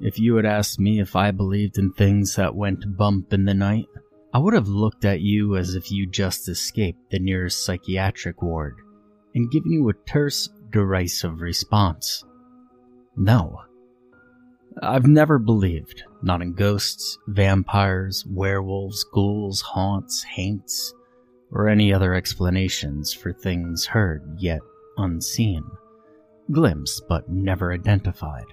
if you had asked me if I believed in things that went bump in the night, I would have looked at you as if you just escaped the nearest psychiatric ward and given you a terse, derisive response. No. I've never believed, not in ghosts, vampires, werewolves, ghouls, haunts, haints, or any other explanations for things heard yet unseen, glimpsed but never identified.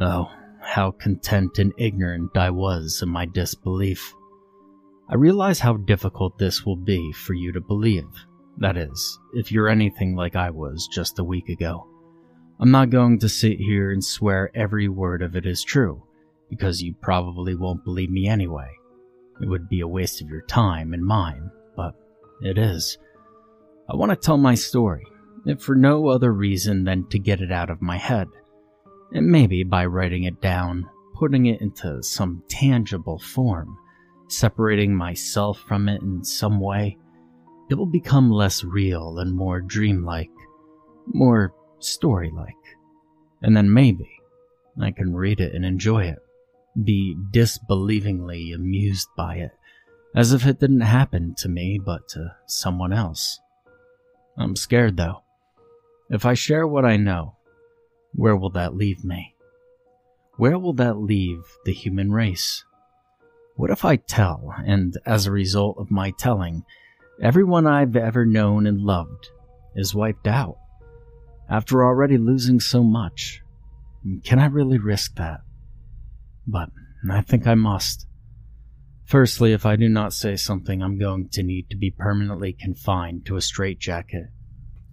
Oh, how content and ignorant I was in my disbelief. I realize how difficult this will be for you to believe. That is, if you're anything like I was just a week ago. I'm not going to sit here and swear every word of it is true, because you probably won't believe me anyway. It would be a waste of your time and mine, but it is. I want to tell my story, if for no other reason than to get it out of my head. And maybe by writing it down, putting it into some tangible form, separating myself from it in some way, it will become less real and more dreamlike, more story like. And then maybe I can read it and enjoy it, be disbelievingly amused by it, as if it didn't happen to me but to someone else. I'm scared though. If I share what I know, where will that leave me? Where will that leave the human race? What if I tell, and as a result of my telling, everyone I've ever known and loved is wiped out? After already losing so much, can I really risk that? But I think I must. Firstly, if I do not say something, I'm going to need to be permanently confined to a straitjacket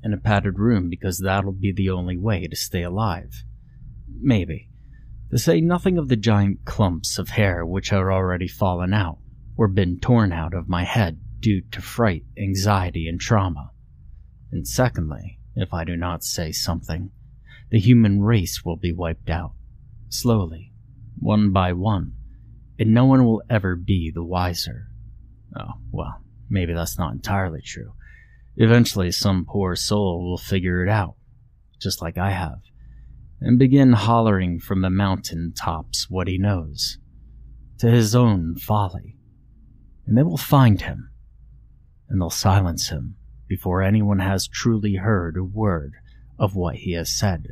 in a padded room because that'll be the only way to stay alive. Maybe. To say nothing of the giant clumps of hair which had already fallen out or been torn out of my head due to fright, anxiety, and trauma. And secondly, if I do not say something, the human race will be wiped out, slowly, one by one, and no one will ever be the wiser. Oh, well, maybe that's not entirely true. Eventually, some poor soul will figure it out, just like I have, and begin hollering from the mountain tops what he knows, to his own folly. And they will find him, and they'll silence him before anyone has truly heard a word of what he has said.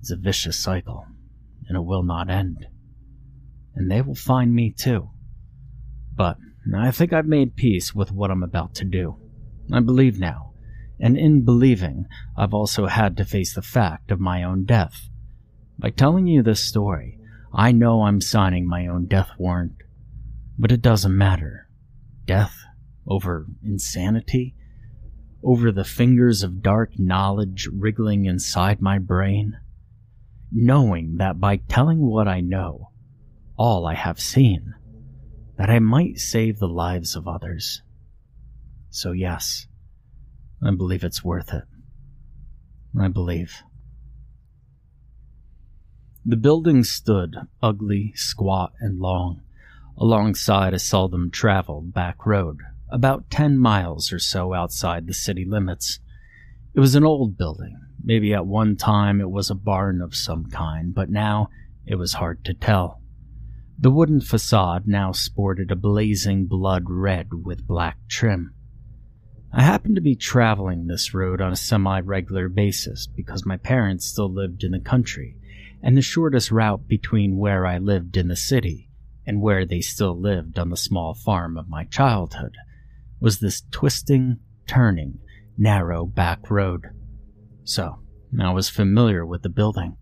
It's a vicious cycle, and it will not end. And they will find me too. But I think I've made peace with what I'm about to do. I believe now, and in believing, I've also had to face the fact of my own death. By telling you this story, I know I'm signing my own death warrant. But it doesn't matter. Death over insanity? Over the fingers of dark knowledge wriggling inside my brain? Knowing that by telling what I know, all I have seen, that I might save the lives of others. So, yes, I believe it's worth it. I believe. The building stood, ugly, squat, and long, alongside a seldom traveled back road, about ten miles or so outside the city limits. It was an old building. Maybe at one time it was a barn of some kind, but now it was hard to tell. The wooden facade now sported a blazing blood red with black trim. I happened to be traveling this road on a semi regular basis because my parents still lived in the country, and the shortest route between where I lived in the city and where they still lived on the small farm of my childhood was this twisting, turning, narrow back road. So, I was familiar with the building,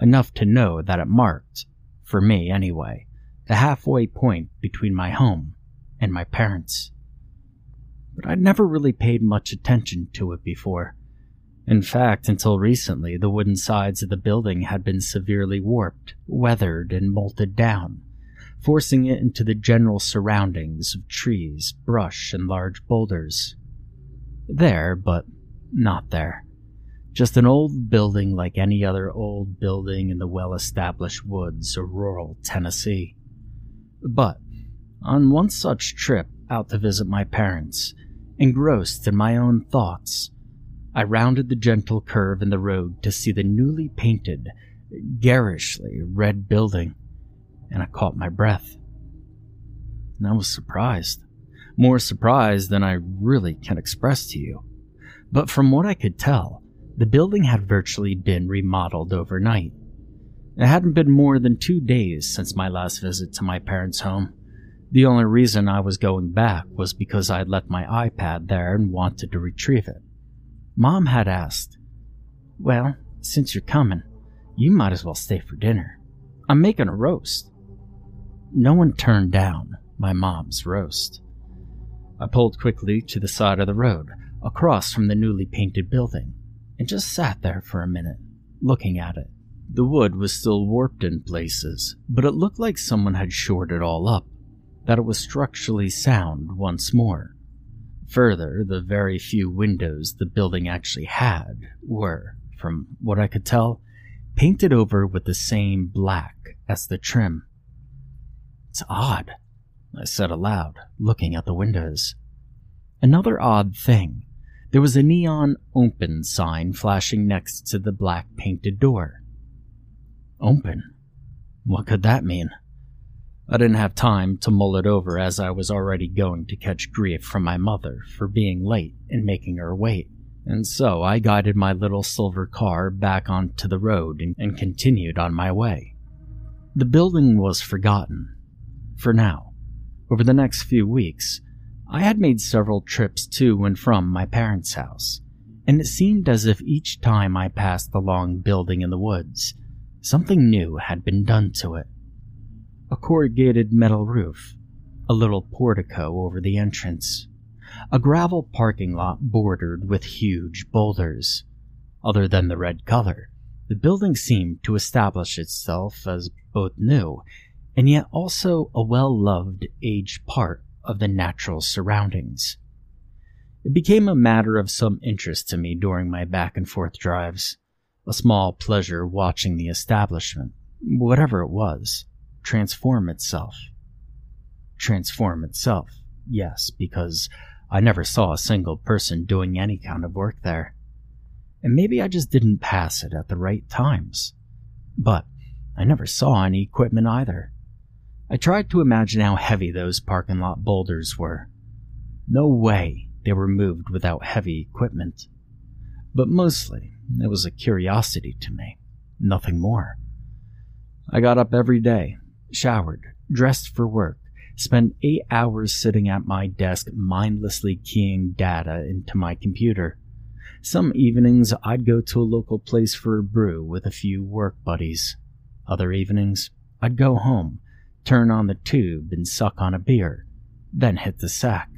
enough to know that it marked, for me anyway, the halfway point between my home and my parents but I'd never really paid much attention to it before. In fact, until recently, the wooden sides of the building had been severely warped, weathered, and molted down, forcing it into the general surroundings of trees, brush, and large boulders. There, but not there. Just an old building like any other old building in the well established woods of rural Tennessee. But on one such trip out to visit my parents, engrossed in my own thoughts, I rounded the gentle curve in the road to see the newly painted, garishly red building, and I caught my breath. And I was surprised. More surprised than I really can express to you. But from what I could tell, the building had virtually been remodeled overnight. It hadn't been more than two days since my last visit to my parents' home. The only reason I was going back was because I had left my iPad there and wanted to retrieve it. Mom had asked, Well, since you're coming, you might as well stay for dinner. I'm making a roast. No one turned down my mom's roast. I pulled quickly to the side of the road, across from the newly painted building, and just sat there for a minute, looking at it. The wood was still warped in places, but it looked like someone had shored it all up, that it was structurally sound once more. Further, the very few windows the building actually had were, from what I could tell, painted over with the same black as the trim. It's odd, I said aloud, looking at the windows. Another odd thing there was a neon open sign flashing next to the black painted door. Open? What could that mean? I didn't have time to mull it over as I was already going to catch grief from my mother for being late and making her wait, and so I guided my little silver car back onto the road and, and continued on my way. The building was forgotten. For now. Over the next few weeks, I had made several trips to and from my parents' house, and it seemed as if each time I passed the long building in the woods, something new had been done to it. A corrugated metal roof, a little portico over the entrance, a gravel parking lot bordered with huge boulders. Other than the red color, the building seemed to establish itself as both new and yet also a well loved aged part of the natural surroundings. It became a matter of some interest to me during my back and forth drives, a small pleasure watching the establishment, whatever it was, transform itself. Transform itself, yes, because I never saw a single person doing any kind of work there. And maybe I just didn't pass it at the right times. But I never saw any equipment either. I tried to imagine how heavy those parking lot boulders were. No way they were moved without heavy equipment. But mostly, it was a curiosity to me, nothing more. I got up every day, showered, dressed for work, spent eight hours sitting at my desk mindlessly keying data into my computer. Some evenings I'd go to a local place for a brew with a few work buddies. Other evenings, I'd go home turn on the tube and suck on a beer, then hit the sack.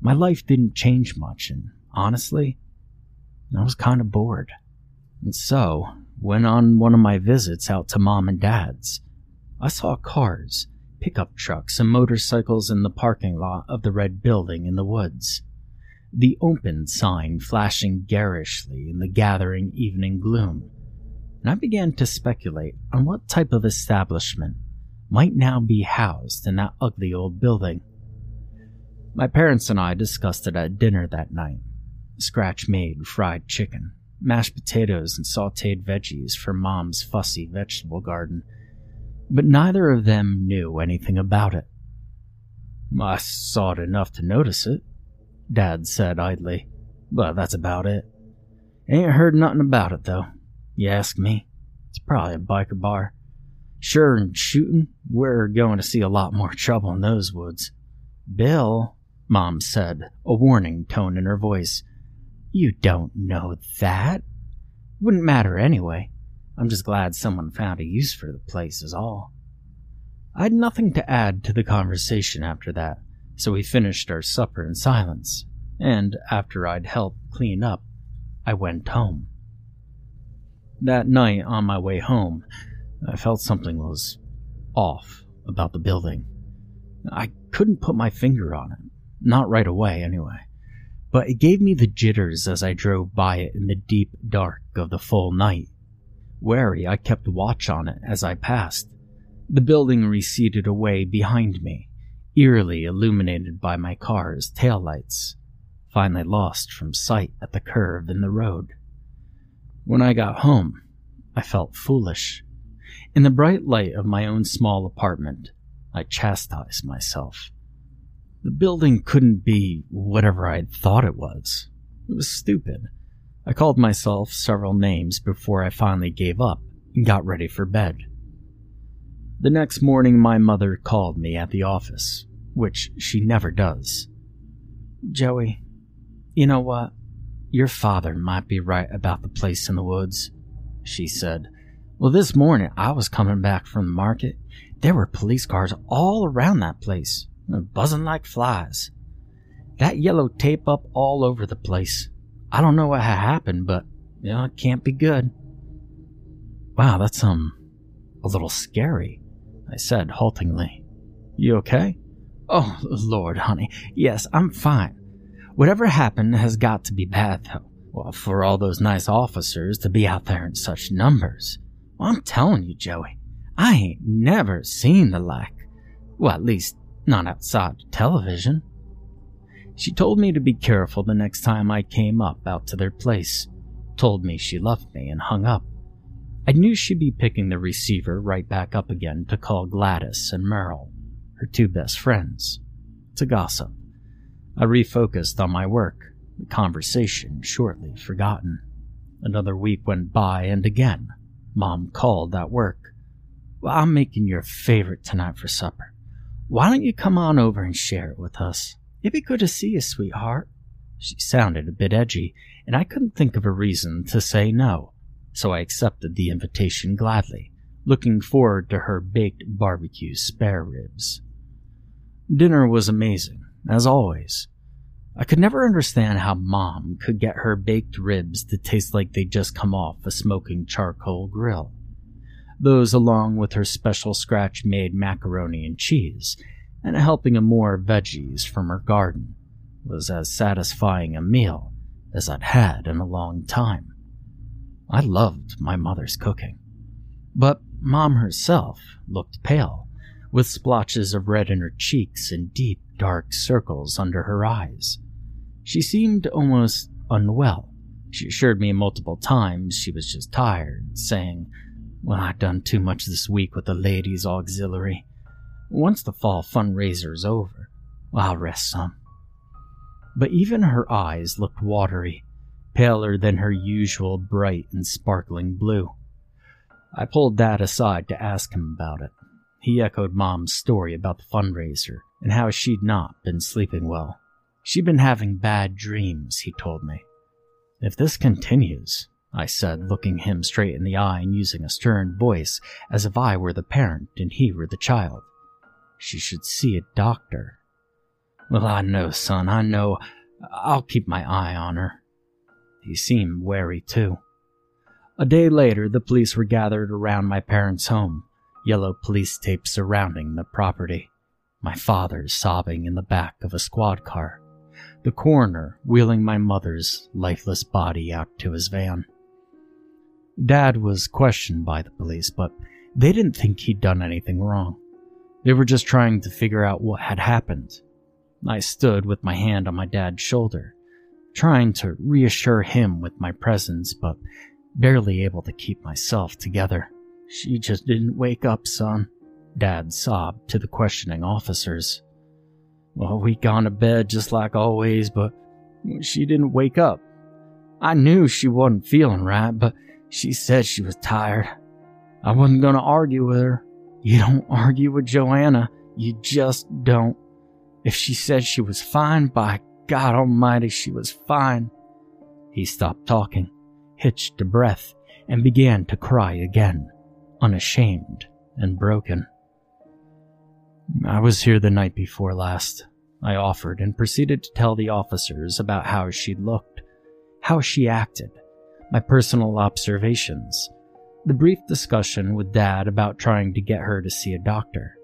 My life didn't change much, and honestly, I was kind of bored. And so, when on one of my visits out to mom and dad's, I saw cars, pickup trucks, and motorcycles in the parking lot of the red building in the woods. The open sign flashing garishly in the gathering evening gloom. And I began to speculate on what type of establishment might now be housed in that ugly old building. My parents and I discussed it at dinner that night scratch made fried chicken, mashed potatoes, and sauteed veggies from Mom's fussy vegetable garden, but neither of them knew anything about it. I saw it enough to notice it, Dad said idly, but that's about it. Ain't heard nothing about it, though. You ask me. It's probably a biker bar. Sure, and shooting, we're going to see a lot more trouble in those woods. Bill, Mom said, a warning tone in her voice. You don't know that. Wouldn't matter anyway. I'm just glad someone found a use for the place, is all. I had nothing to add to the conversation after that, so we finished our supper in silence, and after I'd helped clean up, I went home. That night on my way home, I felt something was off about the building. I couldn't put my finger on it. Not right away, anyway. But it gave me the jitters as I drove by it in the deep dark of the full night. Wary, I kept watch on it as I passed. The building receded away behind me, eerily illuminated by my car's taillights, finally lost from sight at the curve in the road. When I got home, I felt foolish. In the bright light of my own small apartment, I chastised myself. The building couldn't be whatever I'd thought it was. It was stupid. I called myself several names before I finally gave up and got ready for bed. The next morning, my mother called me at the office, which she never does. Joey, you know what? Your father might be right about the place in the woods, she said. Well, this morning I was coming back from the market. There were police cars all around that place, buzzing like flies. That yellow tape up all over the place. I don't know what happened, but you know, it can't be good. Wow, that's um a little scary, I said haltingly. You okay? Oh, Lord, honey. Yes, I'm fine. Whatever happened has got to be bad, though. Well, for all those nice officers to be out there in such numbers. Well, I'm telling you, Joey, I ain't never seen the like. Well, at least not outside television. She told me to be careful the next time I came up out to their place, told me she loved me, and hung up. I knew she'd be picking the receiver right back up again to call Gladys and Merle, her two best friends, to gossip. I refocused on my work, the conversation shortly forgotten. Another week went by, and again, Mom called at work. Well, I'm making your favorite tonight for supper. Why don't you come on over and share it with us? It'd be good to see you, sweetheart. She sounded a bit edgy, and I couldn't think of a reason to say no, so I accepted the invitation gladly, looking forward to her baked barbecue spare ribs. Dinner was amazing as always. I could never understand how Mom could get her baked ribs to taste like they'd just come off a smoking charcoal grill. Those, along with her special scratch made macaroni and cheese, and a helping of more veggies from her garden, was as satisfying a meal as I'd had in a long time. I loved my mother's cooking. But Mom herself looked pale, with splotches of red in her cheeks and deep dark circles under her eyes. She seemed almost unwell. She assured me multiple times she was just tired, saying, Well, I've done too much this week with the ladies' auxiliary. Once the fall fundraiser's over, I'll rest some. But even her eyes looked watery, paler than her usual bright and sparkling blue. I pulled Dad aside to ask him about it. He echoed Mom's story about the fundraiser and how she'd not been sleeping well. She'd been having bad dreams, he told me. If this continues, I said, looking him straight in the eye and using a stern voice as if I were the parent and he were the child, she should see a doctor. Well, I know, son, I know. I'll keep my eye on her. He seemed wary, too. A day later, the police were gathered around my parents' home yellow police tape surrounding the property. My father sobbing in the back of a squad car. The coroner wheeling my mother's lifeless body out to his van. Dad was questioned by the police, but they didn't think he'd done anything wrong. They were just trying to figure out what had happened. I stood with my hand on my dad's shoulder, trying to reassure him with my presence, but barely able to keep myself together. She just didn't wake up, son, Dad sobbed to the questioning officers. Well, we gone to bed just like always, but she didn't wake up. I knew she wasn't feeling right, but she said she was tired. I wasn't gonna argue with her. You don't argue with Joanna. You just don't. If she said she was fine, by God Almighty, she was fine. He stopped talking, hitched a breath, and began to cry again unashamed and broken. I was here the night before last, I offered, and proceeded to tell the officers about how she looked, how she acted, my personal observations, the brief discussion with Dad about trying to get her to see a doctor.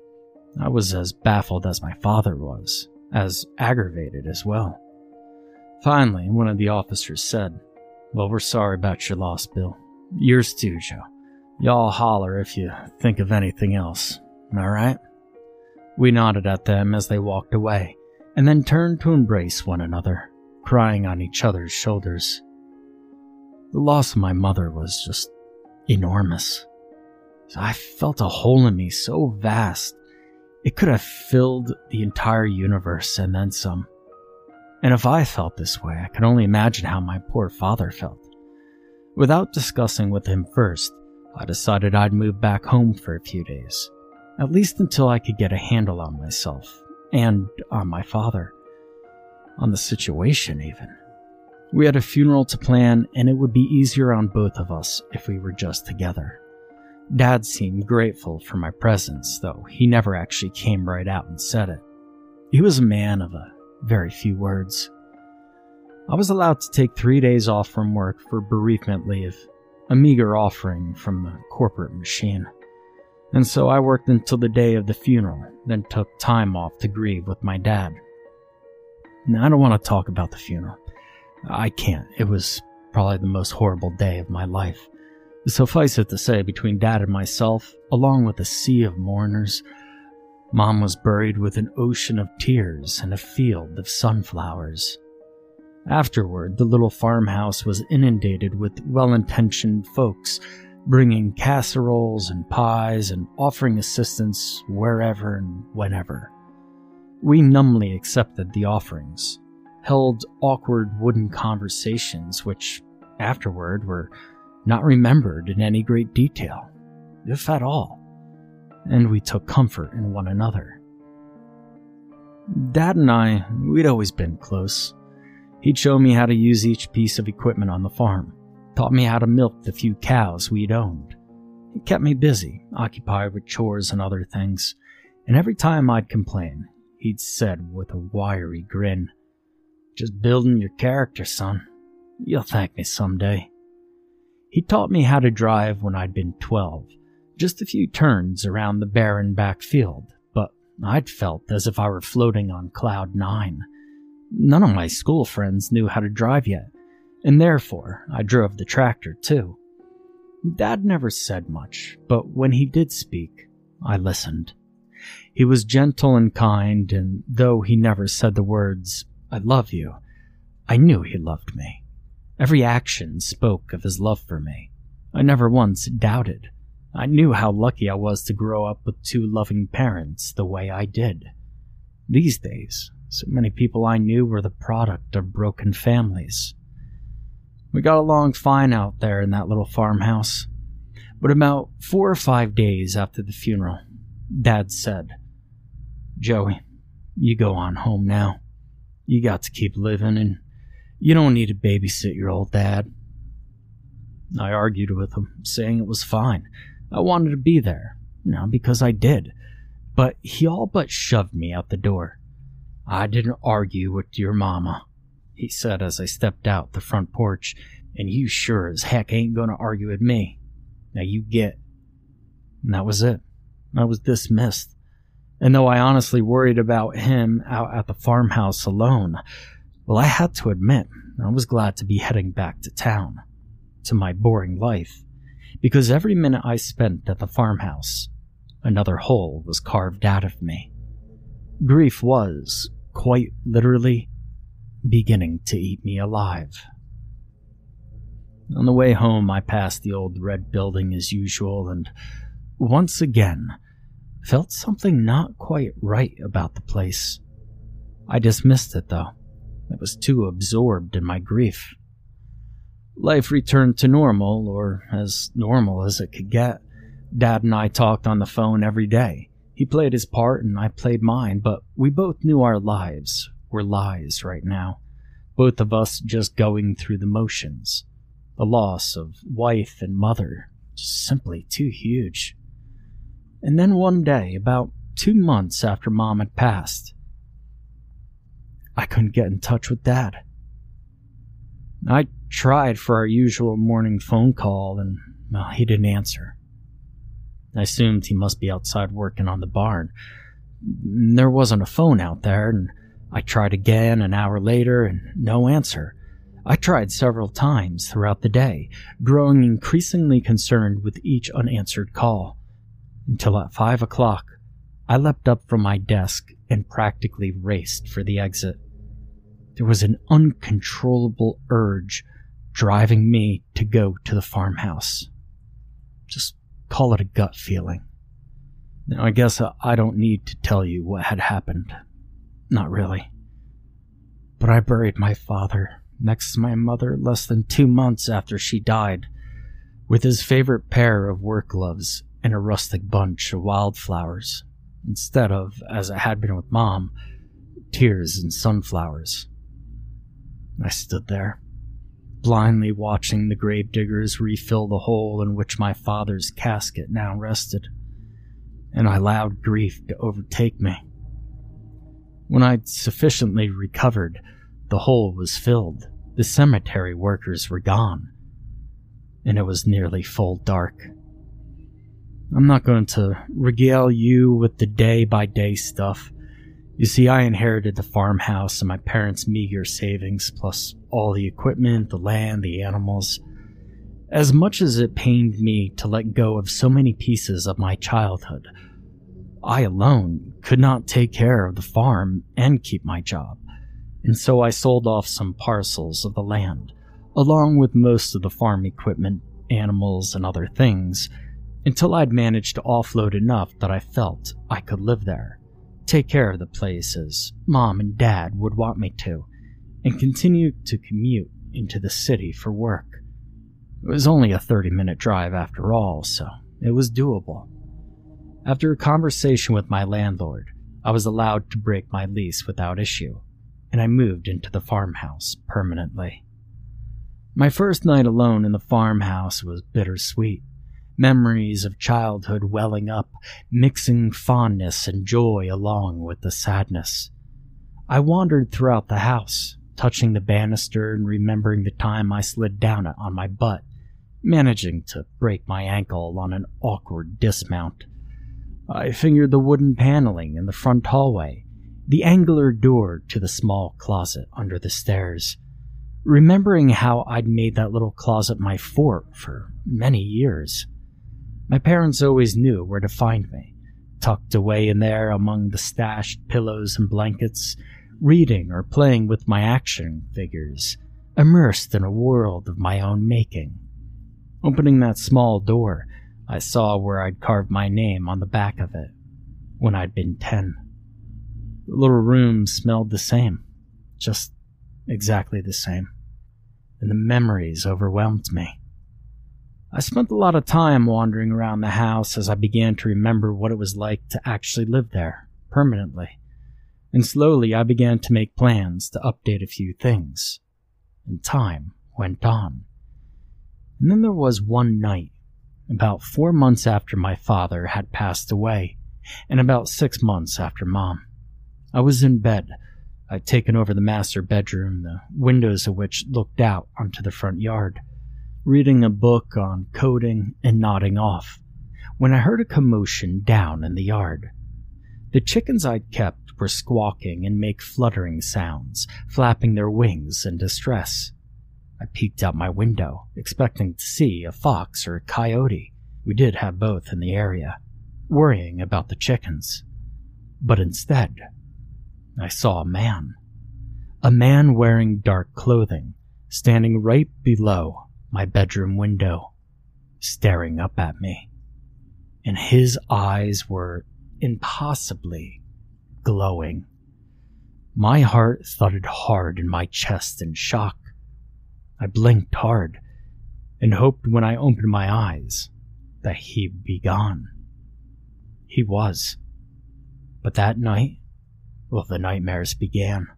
I was as baffled as my father was, as aggravated as well. Finally, one of the officers said, Well, we're sorry about your loss, Bill. Yours too, Joe. Y'all holler if you think of anything else, alright? We nodded at them as they walked away, and then turned to embrace one another, crying on each other's shoulders. The loss of my mother was just enormous. I felt a hole in me so vast, it could have filled the entire universe and then some. And if I felt this way, I can only imagine how my poor father felt. Without discussing with him first, I decided I'd move back home for a few days, at least until I could get a handle on myself and on my father, on the situation even. We had a funeral to plan, and it would be easier on both of us if we were just together. Dad seemed grateful for my presence, though he never actually came right out and said it. He was a man of a very few words. I was allowed to take three days off from work for bereavement leave, a meager offering from the corporate machine. And so I worked until the day of the funeral, then took time off to grieve with my dad. Now, I don't want to talk about the funeral. I can't. It was probably the most horrible day of my life. Suffice it to say, between Dad and myself, along with a sea of mourners, Mom was buried with an ocean of tears and a field of sunflowers. Afterward, the little farmhouse was inundated with well intentioned folks bringing casseroles and pies and offering assistance wherever and whenever. We numbly accepted the offerings, held awkward wooden conversations, which afterward were not remembered in any great detail, if at all, and we took comfort in one another. Dad and I, we'd always been close. He'd show me how to use each piece of equipment on the farm, taught me how to milk the few cows we'd owned. He kept me busy, occupied with chores and other things, and every time I'd complain, he'd said with a wiry grin, Just building your character, son. You'll thank me someday. He taught me how to drive when I'd been 12, just a few turns around the barren back field, but I'd felt as if I were floating on cloud nine. None of my school friends knew how to drive yet, and therefore I drove the tractor too. Dad never said much, but when he did speak, I listened. He was gentle and kind, and though he never said the words, I love you, I knew he loved me. Every action spoke of his love for me. I never once doubted. I knew how lucky I was to grow up with two loving parents the way I did. These days, so many people I knew were the product of broken families. We got along fine out there in that little farmhouse. But about four or five days after the funeral, Dad said, Joey, you go on home now. You got to keep living and you don't need to babysit your old dad. I argued with him, saying it was fine. I wanted to be there, you know, because I did. But he all but shoved me out the door. I didn't argue with your mama, he said as I stepped out the front porch, and you sure as heck ain't gonna argue with me. Now you get. And that was it. I was dismissed. And though I honestly worried about him out at the farmhouse alone, well, I had to admit, I was glad to be heading back to town, to my boring life, because every minute I spent at the farmhouse, another hole was carved out of me. Grief was, quite literally, beginning to eat me alive. On the way home, I passed the old red building as usual and once again felt something not quite right about the place. I dismissed it though. I was too absorbed in my grief. Life returned to normal, or as normal as it could get. Dad and I talked on the phone every day. He played his part and I played mine, but we both knew our lives were lies right now. Both of us just going through the motions. The loss of wife and mother, simply too huge. And then one day, about two months after Mom had passed, I couldn't get in touch with Dad. I tried for our usual morning phone call, and well, he didn't answer. I assumed he must be outside working on the barn. There wasn't a phone out there, and I tried again an hour later and no answer. I tried several times throughout the day, growing increasingly concerned with each unanswered call, until at five o'clock I leapt up from my desk and practically raced for the exit. There was an uncontrollable urge driving me to go to the farmhouse. Just call it a gut feeling. Now, I guess I don't need to tell you what had happened. Not really. But I buried my father next to my mother less than two months after she died, with his favorite pair of work gloves and a rustic bunch of wildflowers, instead of, as it had been with Mom, tears and sunflowers. I stood there, blindly watching the gravediggers refill the hole in which my father's casket now rested, and I allowed grief to overtake me. When I'd sufficiently recovered, the hole was filled, the cemetery workers were gone, and it was nearly full dark. I'm not going to regale you with the day by day stuff. You see, I inherited the farmhouse and my parents' meager savings, plus all the equipment, the land, the animals. As much as it pained me to let go of so many pieces of my childhood, I alone could not take care of the farm and keep my job, and so I sold off some parcels of the land, along with most of the farm equipment, animals, and other things, until I'd managed to offload enough that I felt I could live there, take care of the place as mom and dad would want me to, and continue to commute into the city for work. It was only a 30 minute drive after all, so it was doable. After a conversation with my landlord, I was allowed to break my lease without issue, and I moved into the farmhouse permanently. My first night alone in the farmhouse was bittersweet. Memories of childhood welling up, mixing fondness and joy along with the sadness. I wandered throughout the house, touching the banister and remembering the time I slid down it on my butt, managing to break my ankle on an awkward dismount. I fingered the wooden paneling in the front hallway, the angular door to the small closet under the stairs, remembering how I'd made that little closet my fort for many years. My parents always knew where to find me, tucked away in there among the stashed pillows and blankets, reading or playing with my action figures, immersed in a world of my own making. Opening that small door, I saw where I'd carved my name on the back of it when I'd been ten. The little room smelled the same, just exactly the same, and the memories overwhelmed me. I spent a lot of time wandering around the house as I began to remember what it was like to actually live there, permanently. And slowly I began to make plans to update a few things. And time went on. And then there was one night about four months after my father had passed away, and about six months after Mom. I was in bed. I'd taken over the master bedroom, the windows of which looked out onto the front yard, reading a book on coding and nodding off, when I heard a commotion down in the yard. The chickens I'd kept were squawking and make fluttering sounds, flapping their wings in distress. I peeked out my window, expecting to see a fox or a coyote. We did have both in the area, worrying about the chickens. But instead, I saw a man. A man wearing dark clothing, standing right below my bedroom window, staring up at me. And his eyes were impossibly glowing. My heart thudded hard in my chest in shock. I blinked hard and hoped when I opened my eyes that he'd be gone. He was. But that night, well, the nightmares began.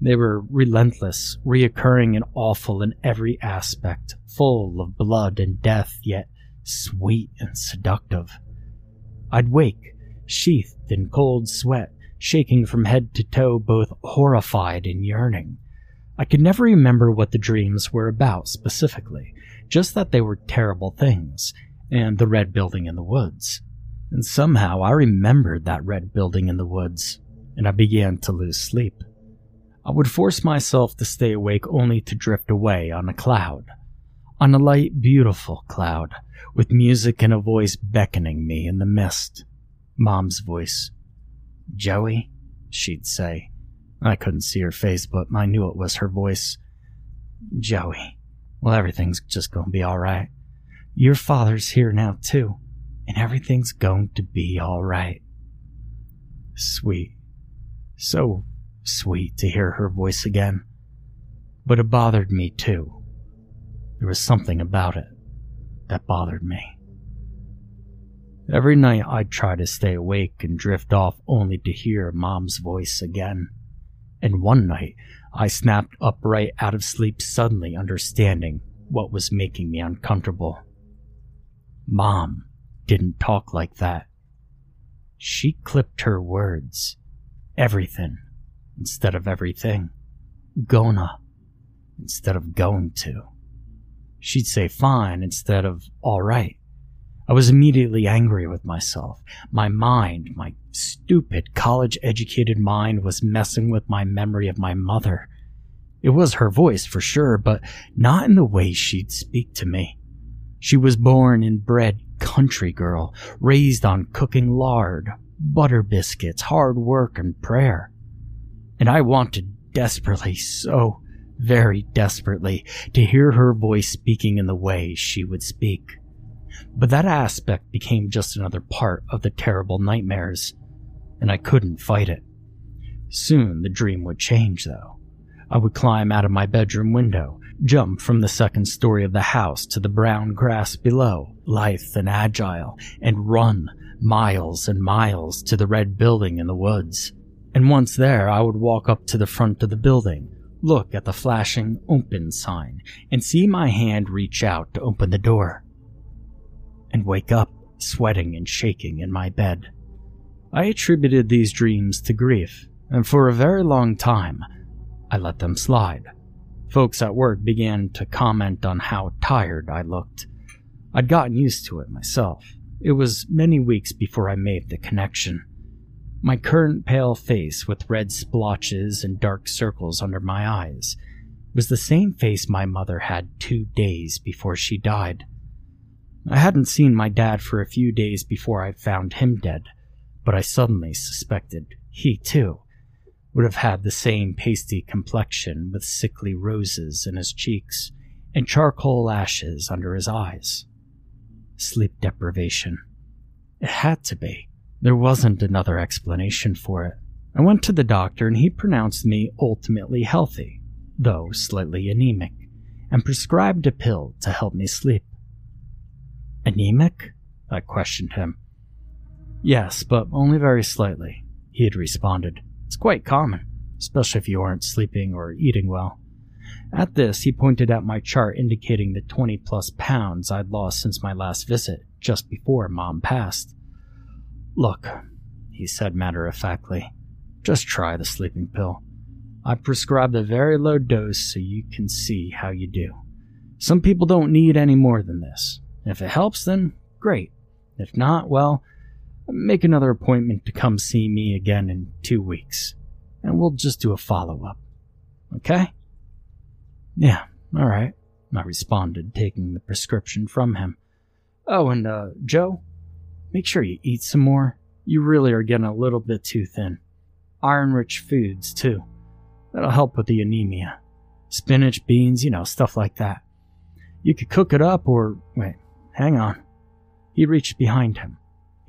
They were relentless, reoccurring and awful in every aspect, full of blood and death, yet sweet and seductive. I'd wake, sheathed in cold sweat, shaking from head to toe, both horrified and yearning. I could never remember what the dreams were about specifically, just that they were terrible things, and the red building in the woods. And somehow I remembered that red building in the woods, and I began to lose sleep. I would force myself to stay awake only to drift away on a cloud. On a light, beautiful cloud, with music and a voice beckoning me in the mist. Mom's voice. Joey, she'd say. I couldn't see her face, but I knew it was her voice. Joey, well, everything's just gonna be alright. Your father's here now, too, and everything's going to be alright. Sweet. So sweet to hear her voice again. But it bothered me, too. There was something about it that bothered me. Every night I'd try to stay awake and drift off only to hear Mom's voice again. And one night I snapped upright out of sleep, suddenly understanding what was making me uncomfortable. Mom didn't talk like that. She clipped her words. Everything instead of everything. Gonna instead of going to. She'd say fine instead of alright. I was immediately angry with myself. My mind, my stupid college educated mind, was messing with my memory of my mother. It was her voice for sure, but not in the way she'd speak to me. She was born and bred country girl, raised on cooking lard, butter biscuits, hard work, and prayer. And I wanted desperately, so very desperately, to hear her voice speaking in the way she would speak. But that aspect became just another part of the terrible nightmares, and I couldn't fight it. Soon the dream would change, though. I would climb out of my bedroom window, jump from the second story of the house to the brown grass below, lithe and agile, and run miles and miles to the red building in the woods. And once there, I would walk up to the front of the building, look at the flashing open sign, and see my hand reach out to open the door and wake up sweating and shaking in my bed. I attributed these dreams to grief, and for a very long time, I let them slide. Folks at work began to comment on how tired I looked. I'd gotten used to it myself. It was many weeks before I made the connection. My current pale face with red splotches and dark circles under my eyes was the same face my mother had two days before she died. I hadn't seen my dad for a few days before I found him dead, but I suddenly suspected he, too, would have had the same pasty complexion with sickly roses in his cheeks and charcoal ashes under his eyes. Sleep deprivation. It had to be. There wasn't another explanation for it. I went to the doctor and he pronounced me ultimately healthy, though slightly anemic, and prescribed a pill to help me sleep. Anemic? I questioned him. Yes, but only very slightly, he had responded. It's quite common, especially if you aren't sleeping or eating well. At this, he pointed at my chart indicating the 20 plus pounds I'd lost since my last visit, just before Mom passed. Look, he said matter of factly, just try the sleeping pill. I prescribed a very low dose so you can see how you do. Some people don't need any more than this. If it helps, then great. If not, well, make another appointment to come see me again in two weeks, and we'll just do a follow up. Okay? Yeah, alright, I responded, taking the prescription from him. Oh, and, uh, Joe, make sure you eat some more. You really are getting a little bit too thin. Iron rich foods, too. That'll help with the anemia. Spinach, beans, you know, stuff like that. You could cook it up or, wait, Hang on. He reached behind him.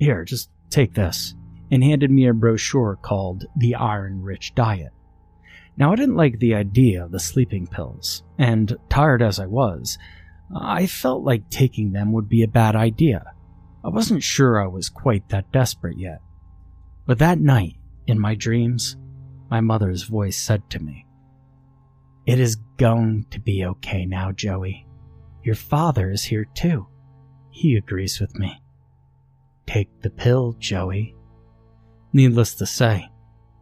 Here, just take this, and handed me a brochure called The Iron Rich Diet. Now, I didn't like the idea of the sleeping pills, and tired as I was, I felt like taking them would be a bad idea. I wasn't sure I was quite that desperate yet. But that night, in my dreams, my mother's voice said to me, It is going to be okay now, Joey. Your father is here too. He agrees with me. Take the pill, Joey. Needless to say,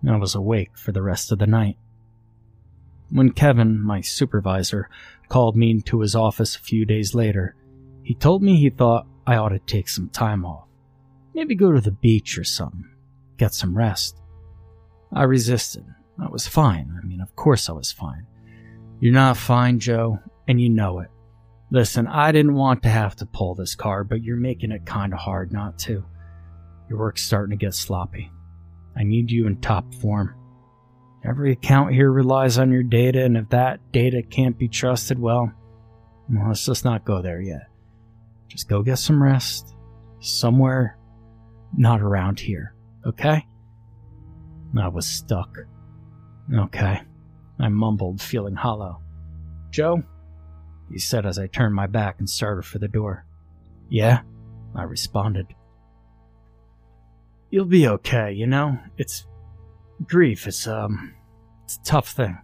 I was awake for the rest of the night. When Kevin, my supervisor, called me into his office a few days later, he told me he thought I ought to take some time off. Maybe go to the beach or something. Get some rest. I resisted. I was fine. I mean, of course I was fine. You're not fine, Joe, and you know it. Listen, I didn't want to have to pull this card, but you're making it kind of hard not to. Your work's starting to get sloppy. I need you in top form. Every account here relies on your data, and if that data can't be trusted, well, well, let's just not go there yet. Just go get some rest. Somewhere not around here, okay? I was stuck. Okay. I mumbled, feeling hollow. Joe? He said as I turned my back and started for the door. Yeah? I responded. You'll be okay, you know? It's grief. It's, um, it's a tough thing.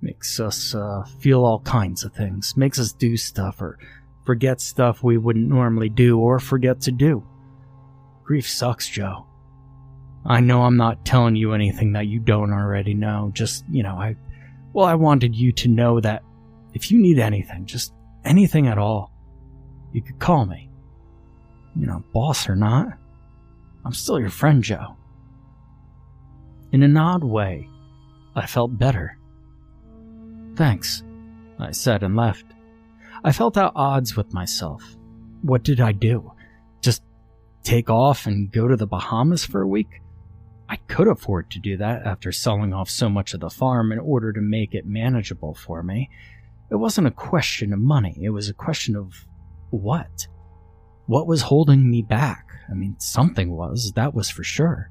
Makes us, uh, feel all kinds of things. Makes us do stuff or forget stuff we wouldn't normally do or forget to do. Grief sucks, Joe. I know I'm not telling you anything that you don't already know. Just, you know, I, well, I wanted you to know that if you need anything, just anything at all, you could call me. You know, boss or not, I'm still your friend, Joe. In an odd way, I felt better. Thanks, I said and left. I felt at odds with myself. What did I do? Just take off and go to the Bahamas for a week? I could afford to do that after selling off so much of the farm in order to make it manageable for me. It wasn't a question of money, it was a question of what? What was holding me back? I mean, something was, that was for sure.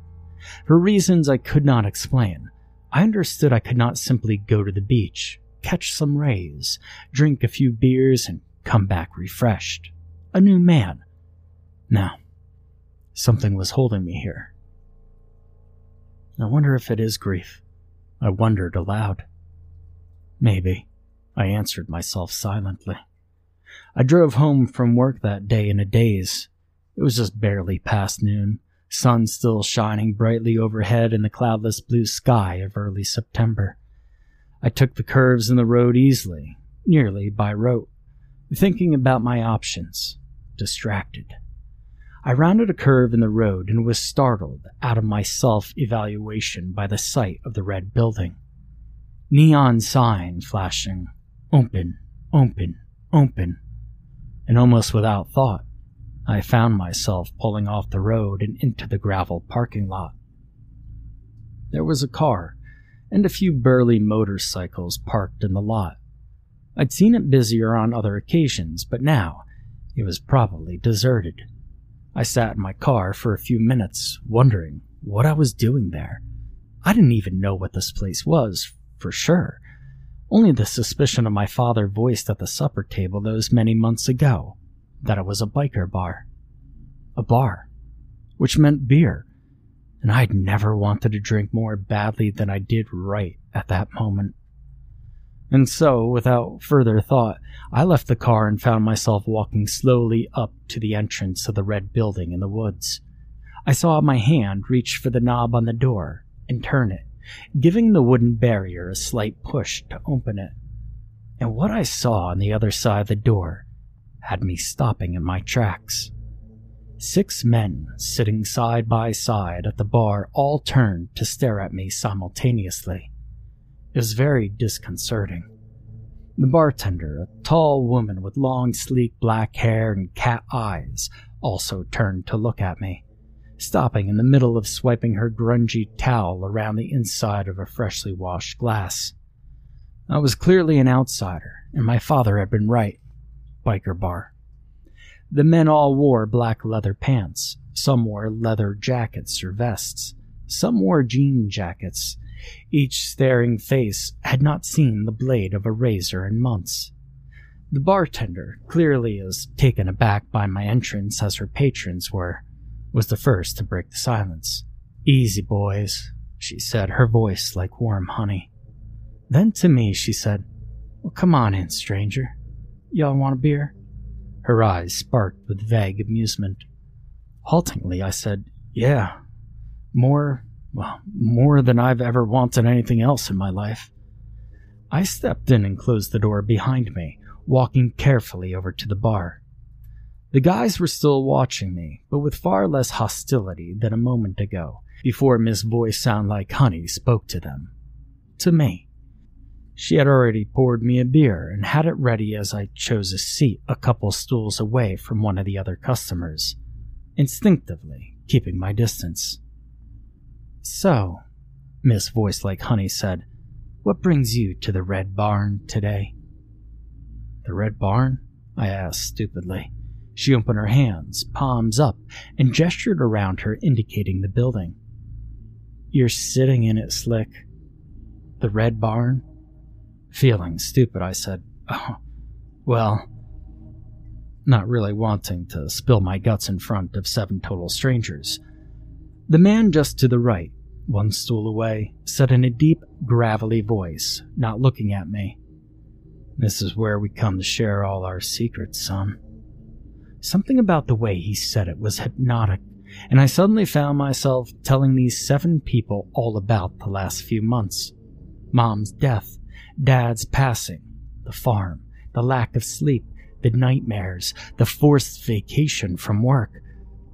For reasons I could not explain, I understood I could not simply go to the beach, catch some rays, drink a few beers, and come back refreshed. A new man. Now, Something was holding me here. I wonder if it is grief. I wondered aloud. Maybe, I answered myself silently. I drove home from work that day in a daze. It was just barely past noon, sun still shining brightly overhead in the cloudless blue sky of early September. I took the curves in the road easily, nearly by rote, thinking about my options, distracted. I rounded a curve in the road and was startled out of my self evaluation by the sight of the red building. Neon sign flashing, open, open, open. And almost without thought, I found myself pulling off the road and into the gravel parking lot. There was a car and a few burly motorcycles parked in the lot. I'd seen it busier on other occasions, but now it was probably deserted. I sat in my car for a few minutes, wondering what I was doing there. I didn't even know what this place was, for sure. Only the suspicion of my father voiced at the supper table those many months ago that it was a biker bar. A bar. Which meant beer. And I'd never wanted to drink more badly than I did right at that moment. And so, without further thought, I left the car and found myself walking slowly up to the entrance of the red building in the woods. I saw my hand reach for the knob on the door and turn it, giving the wooden barrier a slight push to open it. And what I saw on the other side of the door had me stopping in my tracks. Six men sitting side by side at the bar all turned to stare at me simultaneously. It was very disconcerting. The bartender, a tall woman with long, sleek black hair and cat eyes, also turned to look at me, stopping in the middle of swiping her grungy towel around the inside of a freshly washed glass. I was clearly an outsider, and my father had been right. Biker bar. The men all wore black leather pants. Some wore leather jackets or vests. Some wore jean jackets, each staring face had not seen the blade of a razor in months. The bartender, clearly as taken aback by my entrance as her patrons were, was the first to break the silence. Easy, boys, she said, her voice like warm honey. Then to me, she said, Well, come on in, stranger. Y'all want a beer? Her eyes sparked with vague amusement. Haltingly, I said, Yeah. More well, more than I've ever wanted anything else in my life. I stepped in and closed the door behind me, walking carefully over to the bar. The guys were still watching me, but with far less hostility than a moment ago, before Miss Voice Sound Like Honey spoke to them. To me. She had already poured me a beer and had it ready as I chose a seat a couple stools away from one of the other customers, instinctively keeping my distance. So, Miss Voice Like Honey said, what brings you to the Red Barn today? The Red Barn? I asked stupidly. She opened her hands, palms up, and gestured around her, indicating the building. You're sitting in it, Slick. The Red Barn? Feeling stupid, I said, Oh, well, not really wanting to spill my guts in front of seven total strangers. The man just to the right, one stool away, said in a deep, gravelly voice, not looking at me, This is where we come to share all our secrets, son. Something about the way he said it was hypnotic, and I suddenly found myself telling these seven people all about the last few months mom's death, dad's passing, the farm, the lack of sleep, the nightmares, the forced vacation from work.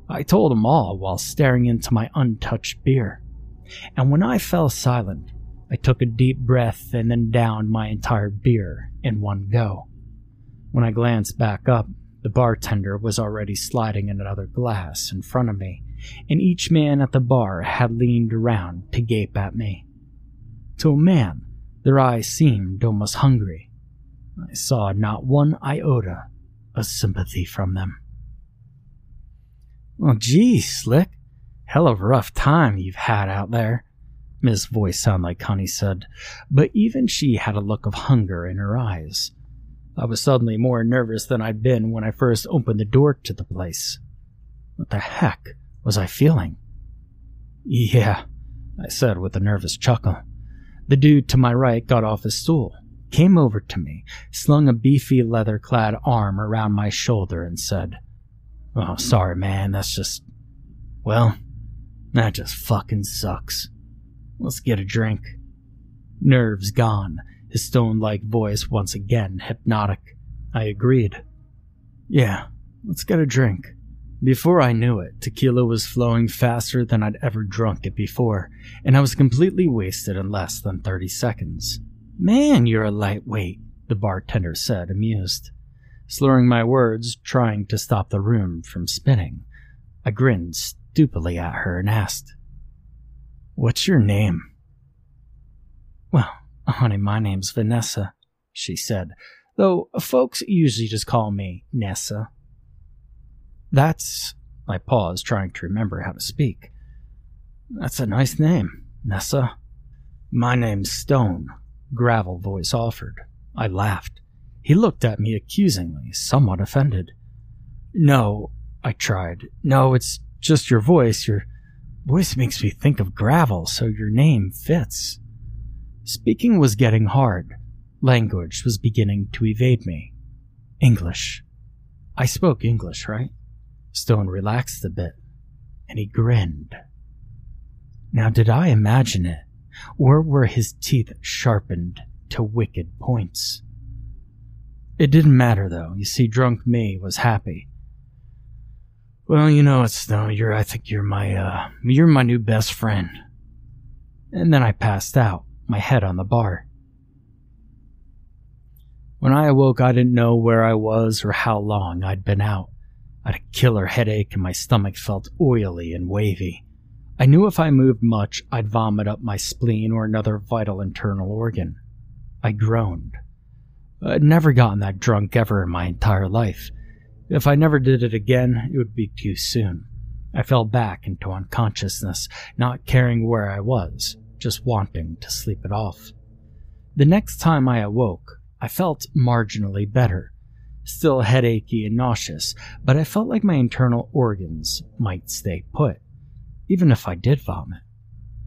I told them all while staring into my untouched beer. And when I fell silent, I took a deep breath and then downed my entire beer in one go. When I glanced back up, the bartender was already sliding another glass in front of me, and each man at the bar had leaned around to gape at me. To a man, their eyes seemed almost hungry. I saw not one iota of sympathy from them. Oh, well, gee, Slick. Hell of a rough time you've had out there, Miss Voice sounded Like Honey said, but even she had a look of hunger in her eyes. I was suddenly more nervous than I'd been when I first opened the door to the place. What the heck was I feeling? Yeah, I said with a nervous chuckle. The dude to my right got off his stool, came over to me, slung a beefy leather clad arm around my shoulder, and said, Oh, sorry, man, that's just. Well, that just fucking sucks. Let's get a drink. Nerves gone, his stone like voice once again hypnotic. I agreed. Yeah, let's get a drink. Before I knew it, tequila was flowing faster than I'd ever drunk it before, and I was completely wasted in less than 30 seconds. Man, you're a lightweight, the bartender said, amused. Slurring my words, trying to stop the room from spinning, I grinned stupidly at her and asked, What's your name? Well, Honey, my name's Vanessa, she said, though folks usually just call me Nessa. That's. I paused, trying to remember how to speak. That's a nice name, Nessa. My name's Stone, Gravel voice offered. I laughed. He looked at me accusingly, somewhat offended. No, I tried. No, it's just your voice. Your voice makes me think of gravel, so your name fits. Speaking was getting hard. Language was beginning to evade me. English. I spoke English, right? Stone relaxed a bit, and he grinned. Now, did I imagine it, or were his teeth sharpened to wicked points? It didn't matter, though. You see, drunk me was happy. Well, you know, it's no, you're. I think you're my. uh You're my new best friend. And then I passed out my head on the bar. When I awoke, I didn't know where I was or how long I'd been out. I had a killer headache and my stomach felt oily and wavy. I knew if I moved much, I'd vomit up my spleen or another vital internal organ. I groaned. I'd never gotten that drunk ever in my entire life. If I never did it again, it would be too soon. I fell back into unconsciousness, not caring where I was just wanting to sleep it off. The next time I awoke, I felt marginally better. Still headachy and nauseous, but I felt like my internal organs might stay put, even if I did vomit.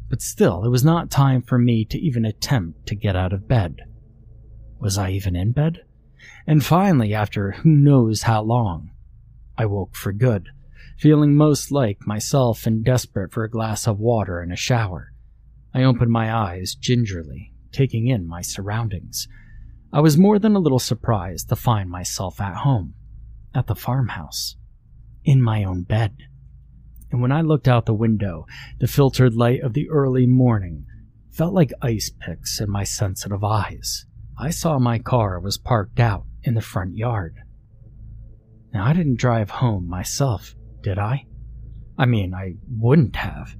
But still, it was not time for me to even attempt to get out of bed. Was I even in bed? And finally, after who knows how long, I woke for good, feeling most like myself and desperate for a glass of water and a shower. I opened my eyes gingerly, taking in my surroundings. I was more than a little surprised to find myself at home, at the farmhouse. in my own bed. And when I looked out the window, the filtered light of the early morning felt like ice picks in my sensitive eyes. I saw my car was parked out in the front yard. Now, I didn't drive home myself, did I? I mean, I wouldn't have.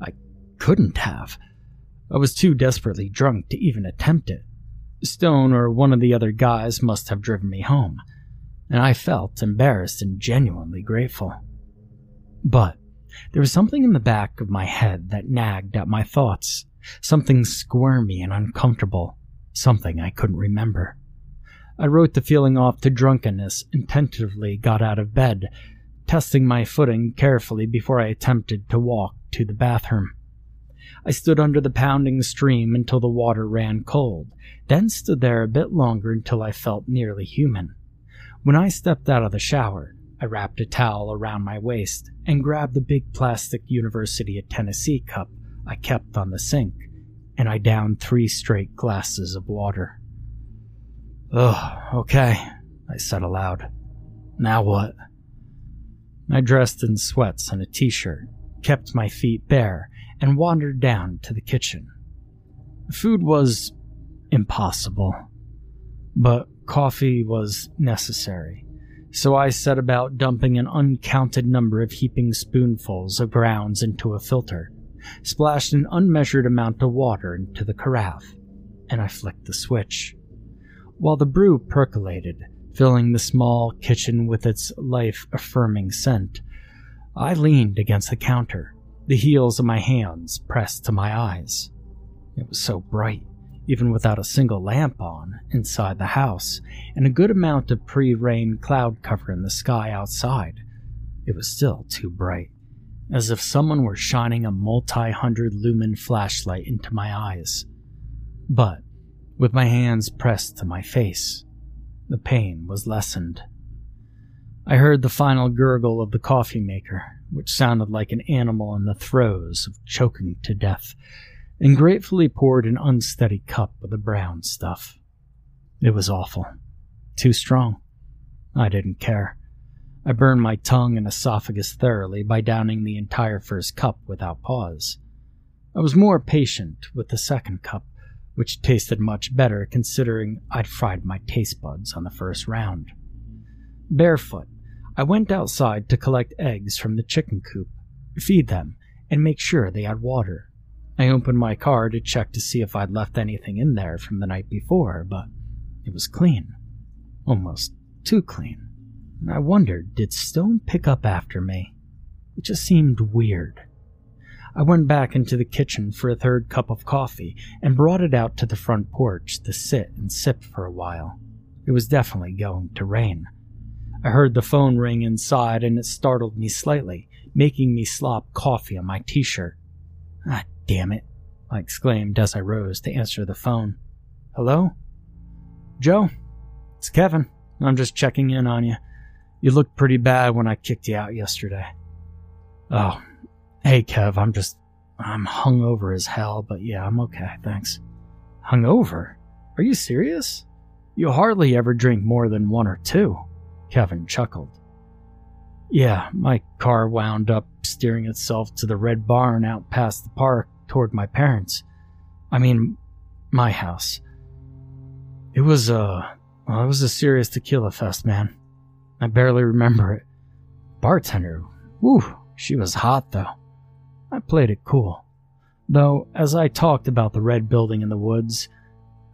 I couldn't have. I was too desperately drunk to even attempt it. Stone or one of the other guys must have driven me home, and I felt embarrassed and genuinely grateful. But there was something in the back of my head that nagged at my thoughts, something squirmy and uncomfortable, something I couldn't remember. I wrote the feeling off to drunkenness and tentatively got out of bed, testing my footing carefully before I attempted to walk to the bathroom. I stood under the pounding stream until the water ran cold, then stood there a bit longer until I felt nearly human. When I stepped out of the shower, I wrapped a towel around my waist and grabbed the big plastic University of Tennessee cup I kept on the sink, and I downed three straight glasses of water. Ugh, okay, I said aloud. Now what? I dressed in sweats and a t shirt, kept my feet bare, and wandered down to the kitchen. Food was impossible, but coffee was necessary, so I set about dumping an uncounted number of heaping spoonfuls of grounds into a filter, splashed an unmeasured amount of water into the carafe, and I flicked the switch. While the brew percolated, filling the small kitchen with its life affirming scent, I leaned against the counter, the heels of my hands pressed to my eyes. It was so bright, even without a single lamp on inside the house, and a good amount of pre rain cloud cover in the sky outside. It was still too bright, as if someone were shining a multi hundred lumen flashlight into my eyes. But with my hands pressed to my face. The pain was lessened. I heard the final gurgle of the coffee maker, which sounded like an animal in the throes of choking to death, and gratefully poured an unsteady cup of the brown stuff. It was awful. Too strong. I didn't care. I burned my tongue and esophagus thoroughly by downing the entire first cup without pause. I was more patient with the second cup, which tasted much better considering I'd fried my taste buds on the first round. Barefoot, I went outside to collect eggs from the chicken coop, feed them, and make sure they had water. I opened my car to check to see if I'd left anything in there from the night before, but it was clean. Almost too clean. And I wondered, did Stone pick up after me? It just seemed weird. I went back into the kitchen for a third cup of coffee and brought it out to the front porch to sit and sip for a while. It was definitely going to rain. I heard the phone ring inside and it startled me slightly, making me slop coffee on my t shirt. Ah, damn it, I exclaimed as I rose to answer the phone. Hello? Joe? It's Kevin. I'm just checking in on you. You looked pretty bad when I kicked you out yesterday. Oh, Hey, Kev, I'm just. I'm hungover as hell, but yeah, I'm okay, thanks. Hungover? Are you serious? You hardly ever drink more than one or two. Kevin chuckled. Yeah, my car wound up steering itself to the red barn out past the park toward my parents. I mean, my house. It was a. Well, it was a serious tequila fest, man. I barely remember it. Bartender, whew, she was hot though. I played it cool. Though, as I talked about the red building in the woods,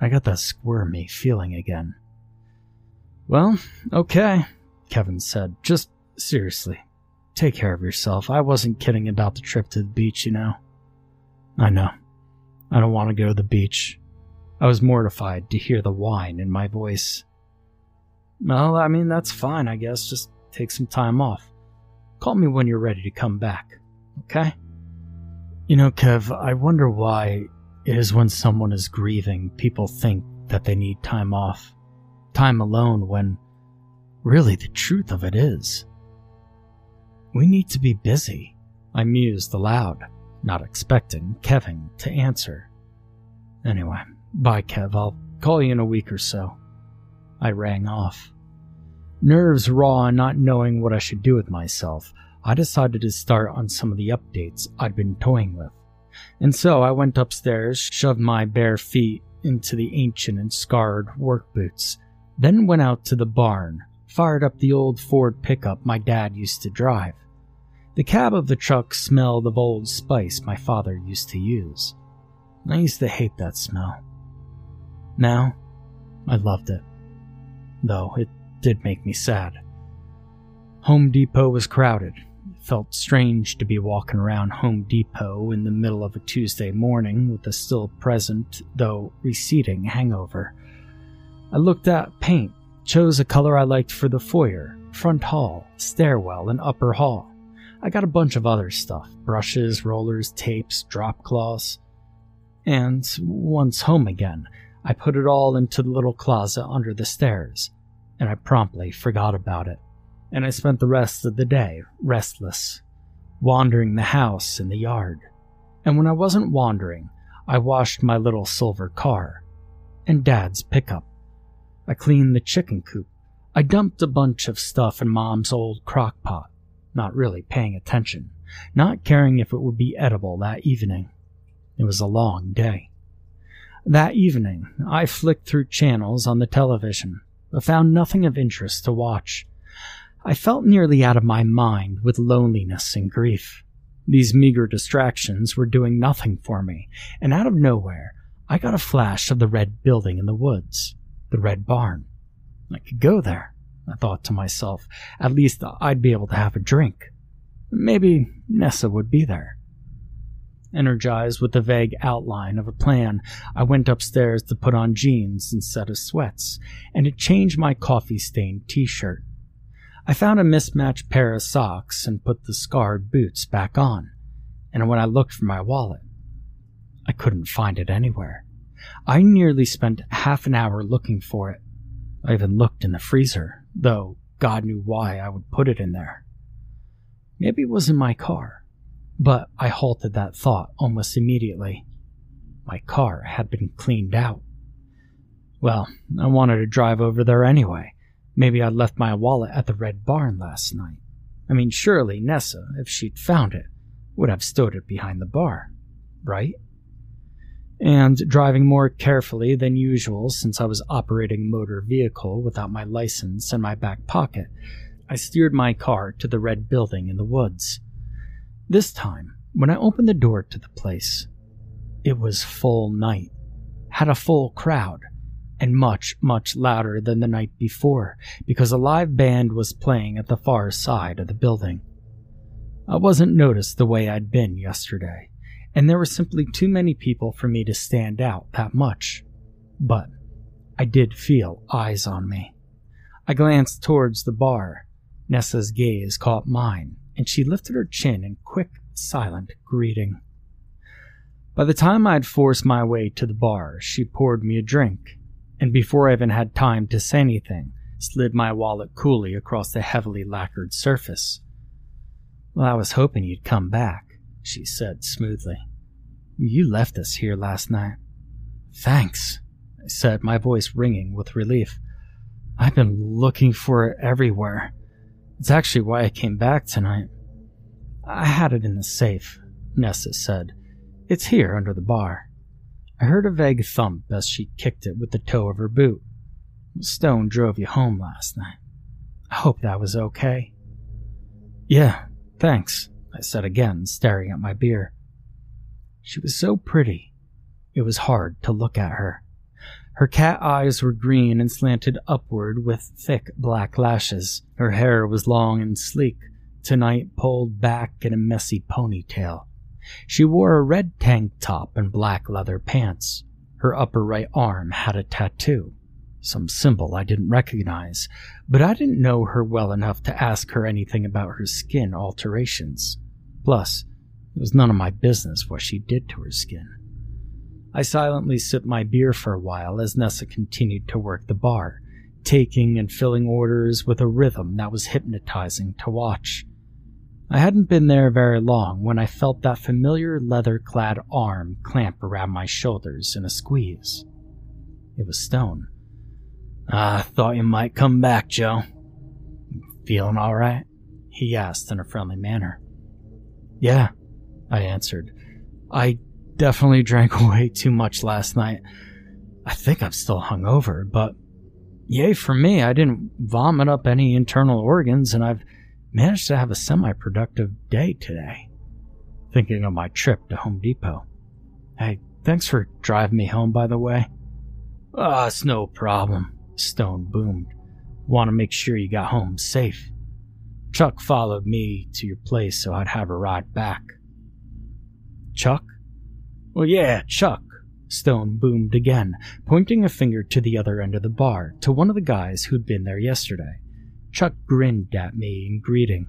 I got that squirmy feeling again. Well, okay, Kevin said. Just seriously, take care of yourself. I wasn't kidding about the trip to the beach, you know. I know. I don't want to go to the beach. I was mortified to hear the whine in my voice. Well, I mean, that's fine, I guess. Just take some time off. Call me when you're ready to come back, okay? You know, Kev, I wonder why it is when someone is grieving, people think that they need time off, time alone, when really the truth of it is. We need to be busy, I mused aloud, not expecting Kevin to answer. Anyway, bye, Kev. I'll call you in a week or so. I rang off. Nerves raw and not knowing what I should do with myself, I decided to start on some of the updates I'd been toying with. And so I went upstairs, shoved my bare feet into the ancient and scarred work boots, then went out to the barn, fired up the old Ford pickup my dad used to drive. The cab of the truck smelled of Old Spice my father used to use. I used to hate that smell. Now, I loved it. Though it did make me sad. Home Depot was crowded. It felt strange to be walking around Home Depot in the middle of a Tuesday morning with a still present, though receding, hangover. I looked at paint, chose a color I liked for the foyer, front hall, stairwell, and upper hall. I got a bunch of other stuff brushes, rollers, tapes, drop cloths. And once home again, I put it all into the little closet under the stairs, and I promptly forgot about it. And I spent the rest of the day restless, wandering the house and the yard. And when I wasn't wandering, I washed my little silver car and Dad's pickup. I cleaned the chicken coop. I dumped a bunch of stuff in Mom's old crock pot not really paying attention, not caring if it would be edible that evening. It was a long day. That evening, I flicked through channels on the television, but found nothing of interest to watch. I felt nearly out of my mind with loneliness and grief. These meager distractions were doing nothing for me, and out of nowhere, I got a flash of the red building in the woods, the red barn. I could go there. I thought to myself. At least I'd be able to have a drink. Maybe Nessa would be there. Energized with the vague outline of a plan, I went upstairs to put on jeans instead of sweats and to change my coffee stained t shirt. I found a mismatched pair of socks and put the scarred boots back on, and when I looked for my wallet, I couldn't find it anywhere. I nearly spent half an hour looking for it. I even looked in the freezer though God knew why I would put it in there. Maybe it was in my car, but I halted that thought almost immediately. My car had been cleaned out. Well, I wanted to drive over there anyway. Maybe I'd left my wallet at the Red Barn last night. I mean, surely Nessa, if she'd found it, would have stowed it behind the bar, right? And driving more carefully than usual since I was operating a motor vehicle without my license in my back pocket, I steered my car to the red building in the woods. This time, when I opened the door to the place, it was full night, had a full crowd, and much, much louder than the night before because a live band was playing at the far side of the building. I wasn't noticed the way I'd been yesterday and there were simply too many people for me to stand out that much. But I did feel eyes on me. I glanced towards the bar. Nessa's gaze caught mine, and she lifted her chin in quick, silent greeting. By the time I'd forced my way to the bar, she poured me a drink, and before I even had time to say anything, slid my wallet coolly across the heavily lacquered surface. Well, I was hoping you'd come back she said smoothly. You left us here last night. Thanks, I said, my voice ringing with relief. I've been looking for it everywhere. It's actually why I came back tonight. I had it in the safe, Nessa said. It's here under the bar. I heard a vague thump as she kicked it with the toe of her boot. Stone drove you home last night. I hope that was okay. Yeah, thanks, I said again, staring at my beer. She was so pretty. It was hard to look at her. Her cat eyes were green and slanted upward with thick black lashes. Her hair was long and sleek, tonight pulled back in a messy ponytail. She wore a red tank top and black leather pants. Her upper right arm had a tattoo, some symbol I didn't recognize, but I didn't know her well enough to ask her anything about her skin alterations. Plus, it was none of my business what she did to her skin. I silently sipped my beer for a while as Nessa continued to work the bar, taking and filling orders with a rhythm that was hypnotizing to watch. I hadn't been there very long when I felt that familiar leather clad arm clamp around my shoulders in a squeeze. It was Stone. Ah, I thought you might come back, Joe. Feeling all right? He asked in a friendly manner. Yeah, I answered. I definitely drank way too much last night. I think I'm still hungover, but yay for me, I didn't vomit up any internal organs and I've managed to have a semi productive day today. Thinking of my trip to Home Depot. Hey, thanks for driving me home, by the way. Ah, oh, it's no problem, Stone boomed. Want to make sure you got home safe. Chuck followed me to your place so I'd have a ride back. Chuck? Well, yeah, Chuck. Stone boomed again, pointing a finger to the other end of the bar, to one of the guys who'd been there yesterday. Chuck grinned at me in greeting,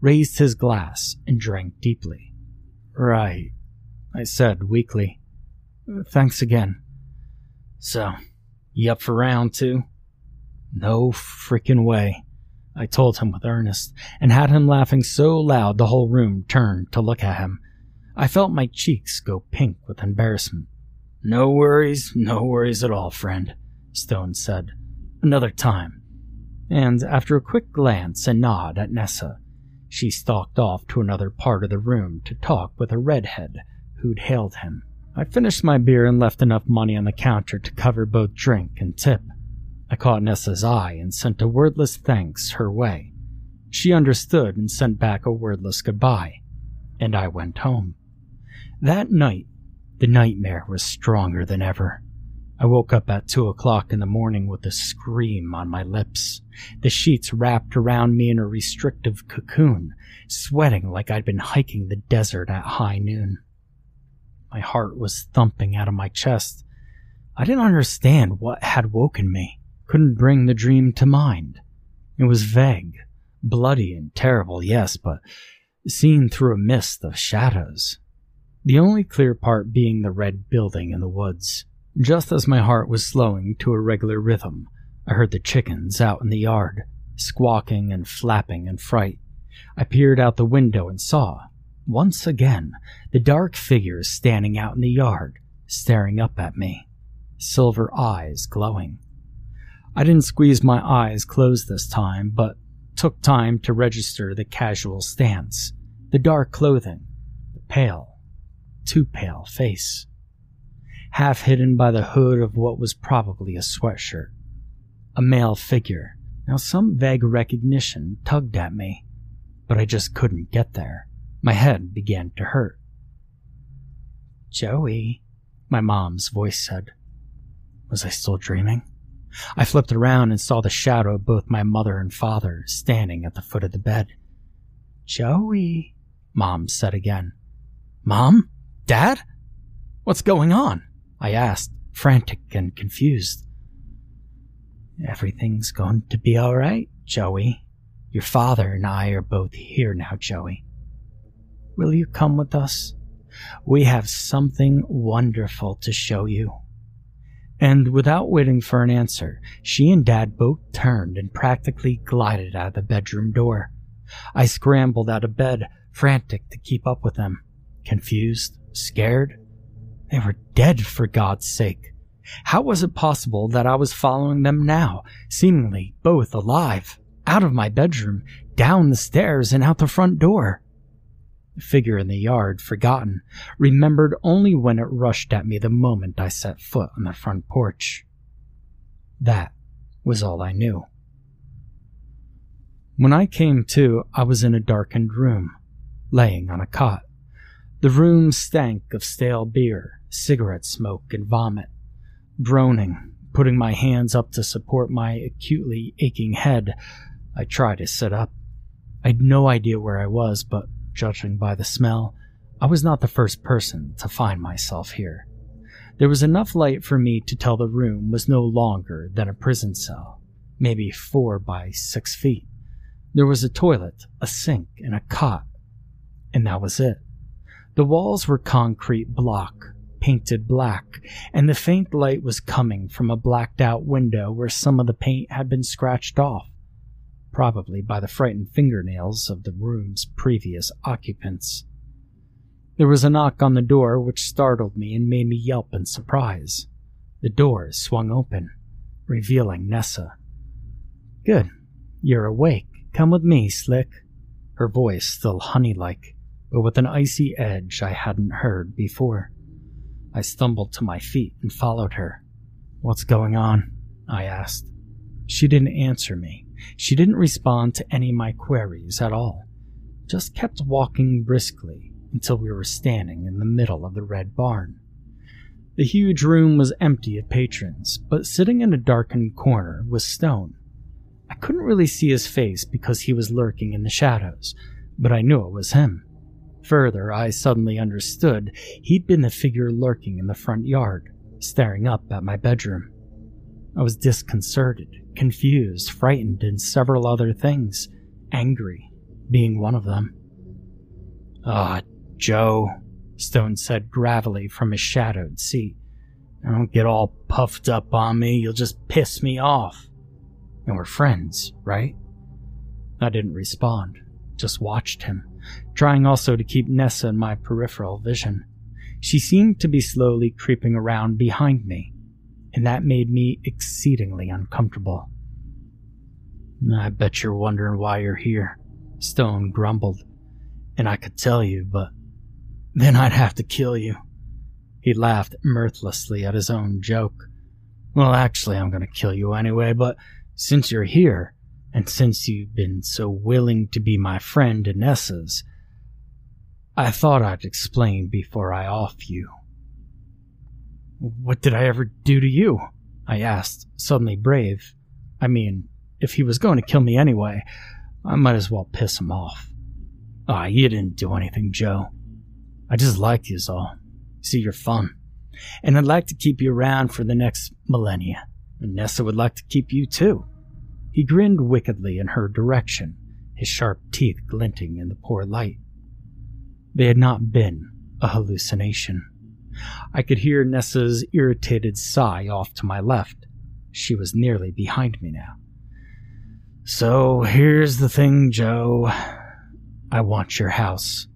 raised his glass, and drank deeply. Right, I said weakly. Thanks again. So, you up for round two? No frickin' way, I told him with earnest, and had him laughing so loud the whole room turned to look at him. I felt my cheeks go pink with embarrassment. No worries, no worries at all, friend, Stone said. Another time. And after a quick glance and nod at Nessa, she stalked off to another part of the room to talk with a redhead who'd hailed him. I finished my beer and left enough money on the counter to cover both drink and tip. I caught Nessa's eye and sent a wordless thanks her way. She understood and sent back a wordless goodbye, and I went home. That night, the nightmare was stronger than ever. I woke up at two o'clock in the morning with a scream on my lips, the sheets wrapped around me in a restrictive cocoon, sweating like I'd been hiking the desert at high noon. My heart was thumping out of my chest. I didn't understand what had woken me, couldn't bring the dream to mind. It was vague, bloody and terrible, yes, but seen through a mist of shadows. The only clear part being the red building in the woods. Just as my heart was slowing to a regular rhythm, I heard the chickens out in the yard, squawking and flapping in fright. I peered out the window and saw once again, the dark figure standing out in the yard, staring up at me, silver eyes glowing. I didn't squeeze my eyes closed this time, but took time to register the casual stance, the dark clothing, the pale, too pale face, half hidden by the hood of what was probably a sweatshirt. A male figure. Now, some vague recognition tugged at me, but I just couldn't get there. My head began to hurt. Joey, my mom's voice said. Was I still dreaming? I flipped around and saw the shadow of both my mother and father standing at the foot of the bed. Joey, Mom said again. Mom? Dad? What's going on? I asked, frantic and confused. Everything's going to be all right, Joey. Your father and I are both here now, Joey. Will you come with us? We have something wonderful to show you. And without waiting for an answer, she and Dad both turned and practically glided out of the bedroom door. I scrambled out of bed, frantic to keep up with them. Confused, scared. They were dead, for God's sake. How was it possible that I was following them now, seemingly both alive, out of my bedroom, down the stairs, and out the front door? Figure in the yard, forgotten, remembered only when it rushed at me the moment I set foot on the front porch. That was all I knew. When I came to, I was in a darkened room, laying on a cot. The room stank of stale beer, cigarette smoke, and vomit. Groaning, putting my hands up to support my acutely aching head, I tried to sit up. I'd no idea where I was, but Judging by the smell, I was not the first person to find myself here. There was enough light for me to tell the room was no longer than a prison cell, maybe four by six feet. There was a toilet, a sink, and a cot, and that was it. The walls were concrete block, painted black, and the faint light was coming from a blacked out window where some of the paint had been scratched off probably by the frightened fingernails of the room's previous occupants. There was a knock on the door which startled me and made me yelp in surprise. The door swung open, revealing Nessa. Good, you're awake, Come with me, Slick. Her voice still honey like, but with an icy edge I hadn't heard before. I stumbled to my feet and followed her. What's going on? I asked. She didn't answer me. She didn't respond to any of my queries at all. Just kept walking briskly until we were standing in the middle of the red barn. The huge room was empty of patrons, but sitting in a darkened corner was Stone. I couldn't really see his face because he was lurking in the shadows, but I knew it was him. Further, I suddenly understood he'd been the figure lurking in the front yard, staring up at my bedroom. I was disconcerted, confused, frightened, and several other things, angry being one of them. Ah, oh, Joe, Stone said gravelly from his shadowed seat. Don't get all puffed up on me, you'll just piss me off. And we're friends, right? I didn't respond, just watched him, trying also to keep Nessa in my peripheral vision. She seemed to be slowly creeping around behind me, and that made me exceedingly uncomfortable. I bet you're wondering why you're here, Stone grumbled. And I could tell you, but then I'd have to kill you. He laughed mirthlessly at his own joke. Well, actually, I'm going to kill you anyway, but since you're here, and since you've been so willing to be my friend Inessa's, I thought I'd explain before I off you. What did I ever do to you? I asked, suddenly brave. I mean, if he was going to kill me anyway, I might as well piss him off. Ah, oh, you didn't do anything, Joe. I just liked you all. See, you're fun. And I'd like to keep you around for the next millennia. And Nessa would like to keep you too. He grinned wickedly in her direction, his sharp teeth glinting in the poor light. They had not been a hallucination. I could hear Nessa's irritated sigh off to my left. She was nearly behind me now. So here's the thing, Joe. I want your house.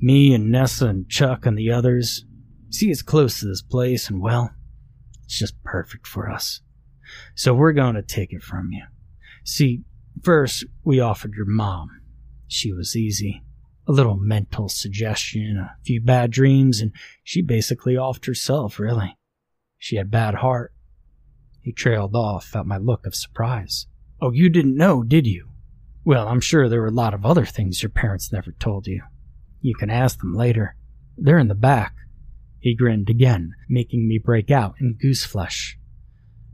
Me and Nessa and Chuck and the others. See, it's close to this place, and well, it's just perfect for us. So we're going to take it from you. See, first we offered your mom. She was easy. A little mental suggestion, a few bad dreams, and she basically offed herself, really. She had bad heart. He trailed off at my look of surprise. Oh, you didn't know, did you? Well, I'm sure there were a lot of other things your parents never told you. You can ask them later. They're in the back. He grinned again, making me break out in goose flesh.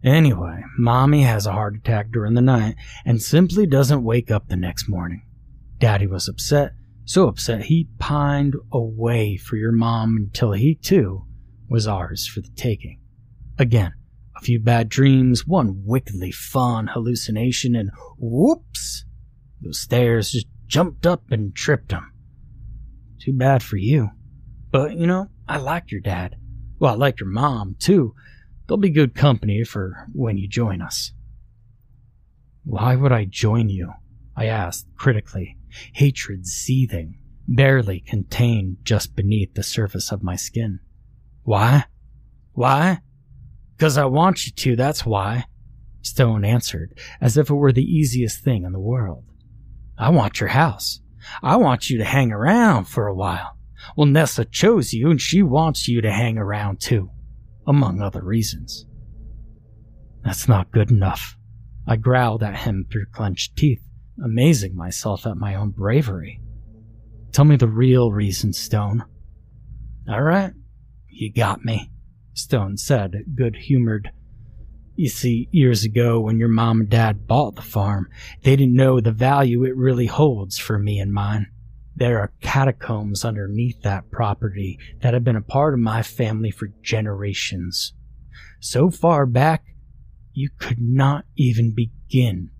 Anyway, Mommy has a heart attack during the night and simply doesn't wake up the next morning. Daddy was upset, so upset he pined away for your mom until he, too, was ours for the taking. Again, a few bad dreams, one wickedly fun hallucination, and whoops! Those stairs just jumped up and tripped him. Too bad for you. But, you know, I like your dad. Well, I like your mom, too. They'll be good company for when you join us. Why would I join you? I asked critically, hatred seething, barely contained just beneath the surface of my skin. Why? Why? Because I want you to, that's why. Stone answered, as if it were the easiest thing in the world. I want your house. I want you to hang around for a while. Well, Nessa chose you, and she wants you to hang around too, among other reasons. That's not good enough. I growled at him through clenched teeth, amazing myself at my own bravery. Tell me the real reason, Stone. All right, you got me. Stone said, good humored. You see, years ago when your mom and dad bought the farm, they didn't know the value it really holds for me and mine. There are catacombs underneath that property that have been a part of my family for generations. So far back, you could not even begin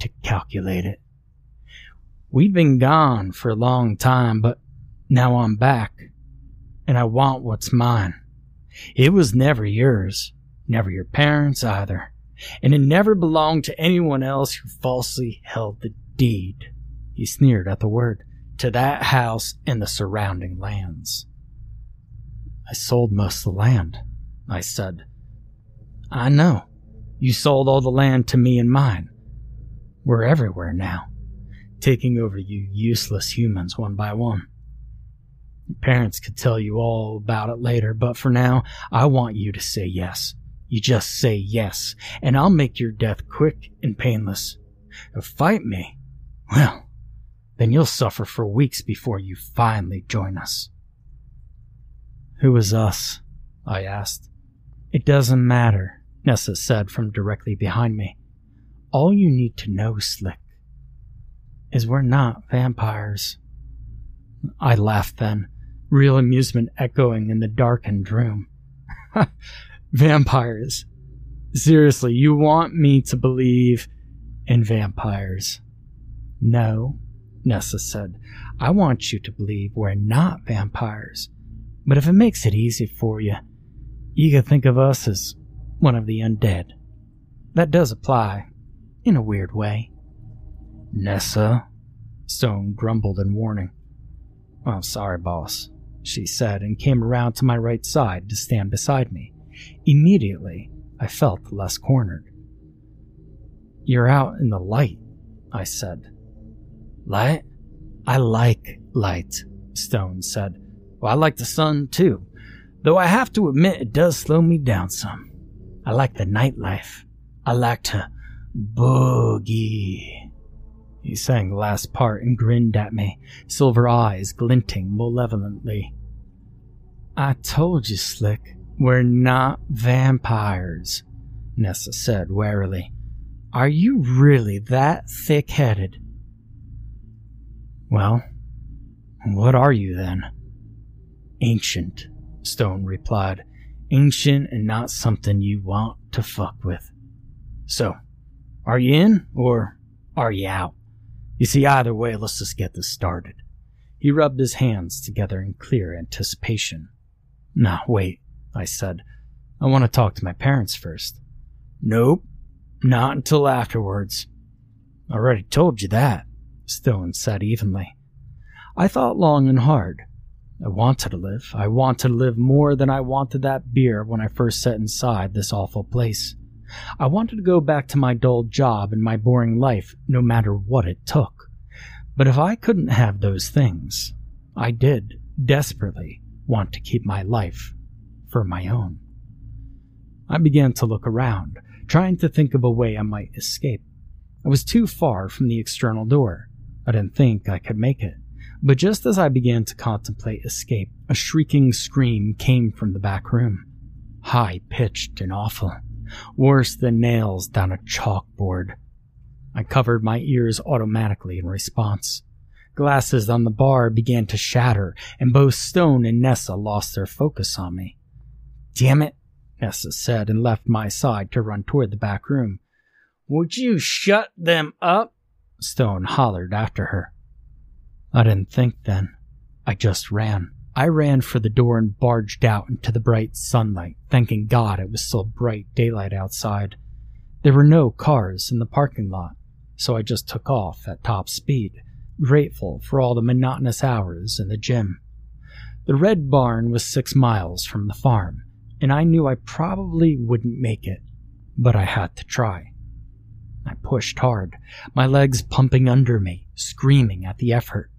to calculate it. We've been gone for a long time, but now I'm back, and I want what's mine. It was never yours, never your parents either, and it never belonged to anyone else who falsely held the deed. He sneered at the word to that house and the surrounding lands. I sold most of the land, I said. I know. You sold all the land to me and mine. We're everywhere now. taking over you useless humans one by one. Your parents could tell you all about it later, but for now, I want you to say yes. You just say yes, and I'll make your death quick and painless. If fight me, well, then you'll suffer for weeks before you finally join us. Who is us? I asked. It doesn't matter, Nessa said from directly behind me. All you need to know, Slick, is we're not vampires. I laughed then, real amusement echoing in the darkened room. vampires. Seriously, you want me to believe in vampires? No, Nessa said. I want you to believe we're not vampires. But if it makes it easy for you, you can think of us as one of the undead. That does apply, in a weird way. Nessa, Stone grumbled in warning. Oh, sorry, boss, she said, and came around to my right side to stand beside me. Immediately, I felt less cornered. You're out in the light, I said. Light? I like light, Stone said. Well, I like the sun too, though I have to admit it does slow me down some. I like the nightlife. I like to boogie. He sang the last part and grinned at me, silver eyes glinting malevolently. I told you, Slick, we're not vampires, Nessa said warily. Are you really that thick headed? Well, what are you then? Ancient, Stone replied. Ancient and not something you want to fuck with. So, are you in or are you out? You see, either way, let's just get this started. He rubbed his hands together in clear anticipation. Nah, wait, I said. I want to talk to my parents first. Nope, not until afterwards. I already told you that, Stone said evenly. I thought long and hard. I wanted to live. I wanted to live more than I wanted that beer when I first set inside this awful place. I wanted to go back to my dull job and my boring life, no matter what it took. But if I couldn't have those things, I did, desperately, want to keep my life for my own. I began to look around, trying to think of a way I might escape. I was too far from the external door. I didn't think I could make it. But just as I began to contemplate escape, a shrieking scream came from the back room. High pitched and awful. Worse than nails down a chalkboard. I covered my ears automatically in response. Glasses on the bar began to shatter, and both Stone and Nessa lost their focus on me. Damn it, Nessa said and left my side to run toward the back room. Would you shut them up? Stone hollered after her. I didn't think then. I just ran. I ran for the door and barged out into the bright sunlight, thanking God it was still bright daylight outside. There were no cars in the parking lot, so I just took off at top speed, grateful for all the monotonous hours in the gym. The red barn was six miles from the farm, and I knew I probably wouldn't make it, but I had to try. I pushed hard, my legs pumping under me, screaming at the effort.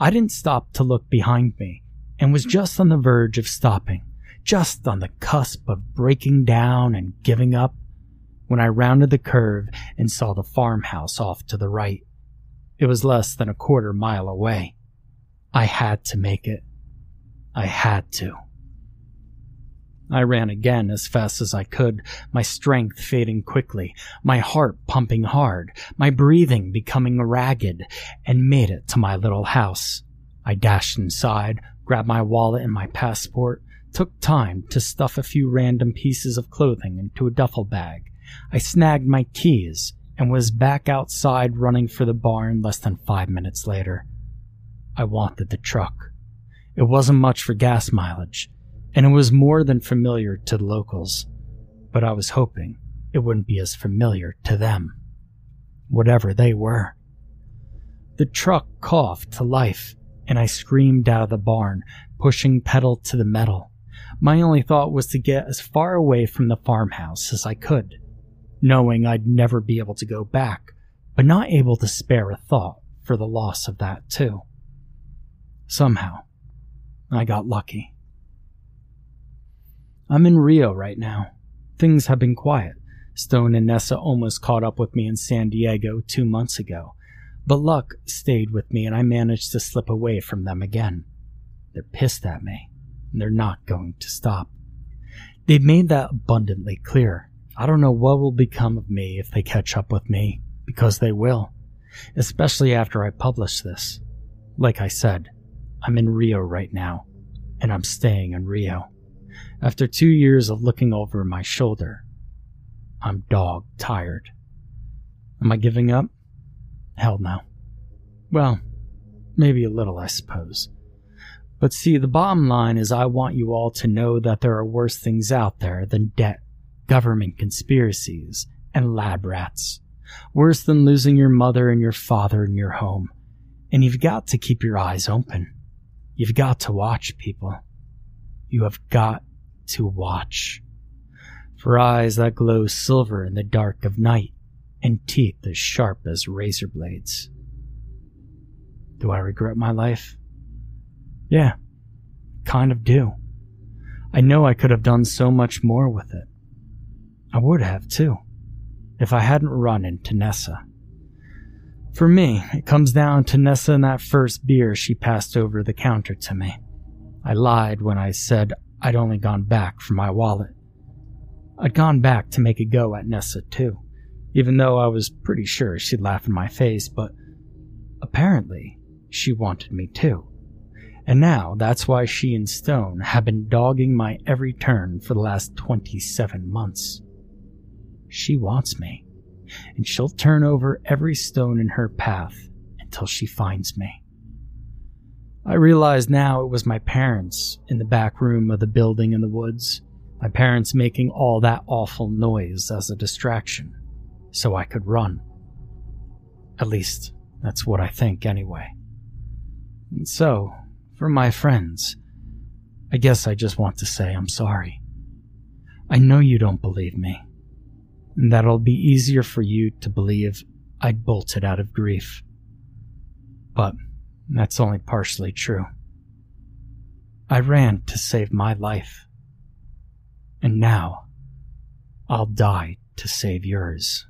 I didn't stop to look behind me and was just on the verge of stopping, just on the cusp of breaking down and giving up when I rounded the curve and saw the farmhouse off to the right. It was less than a quarter mile away. I had to make it. I had to. I ran again as fast as I could, my strength fading quickly, my heart pumping hard, my breathing becoming ragged, and made it to my little house. I dashed inside, grabbed my wallet and my passport, took time to stuff a few random pieces of clothing into a duffel bag. I snagged my keys and was back outside running for the barn less than five minutes later. I wanted the truck. It wasn't much for gas mileage, and it was more than familiar to the locals, but I was hoping it wouldn't be as familiar to them, whatever they were. The truck coughed to life, and I screamed out of the barn, pushing pedal to the metal. My only thought was to get as far away from the farmhouse as I could, knowing I'd never be able to go back, but not able to spare a thought for the loss of that, too. Somehow, I got lucky. I'm in Rio right now. Things have been quiet. Stone and Nessa almost caught up with me in San Diego two months ago, but luck stayed with me and I managed to slip away from them again. They're pissed at me, and they're not going to stop. They've made that abundantly clear. I don't know what will become of me if they catch up with me, because they will, especially after I publish this. Like I said, I'm in Rio right now, and I'm staying in Rio. After two years of looking over my shoulder, I'm dog tired. Am I giving up? Hell no. Well, maybe a little, I suppose. But see, the bottom line is I want you all to know that there are worse things out there than debt, government conspiracies, and lab rats. Worse than losing your mother and your father in your home. And you've got to keep your eyes open. You've got to watch people. You have got to watch. For eyes that glow silver in the dark of night, and teeth as sharp as razor blades. Do I regret my life? Yeah, kind of do. I know I could have done so much more with it. I would have, too, if I hadn't run into Nessa. For me, it comes down to Nessa and that first beer she passed over the counter to me. I lied when I said I'd only gone back for my wallet. I'd gone back to make a go at Nessa, too, even though I was pretty sure she'd laugh in my face, but apparently she wanted me too. And now that's why she and Stone have been dogging my every turn for the last 27 months. She wants me, and she'll turn over every stone in her path until she finds me. I realize now it was my parents in the back room of the building in the woods, my parents making all that awful noise as a distraction, so I could run. At least, that's what I think anyway. And so, for my friends, I guess I just want to say I'm sorry. I know you don't believe me, and that it'll be easier for you to believe I'd bolted out of grief. But that's only partially true. I ran to save my life, and now I'll die to save yours.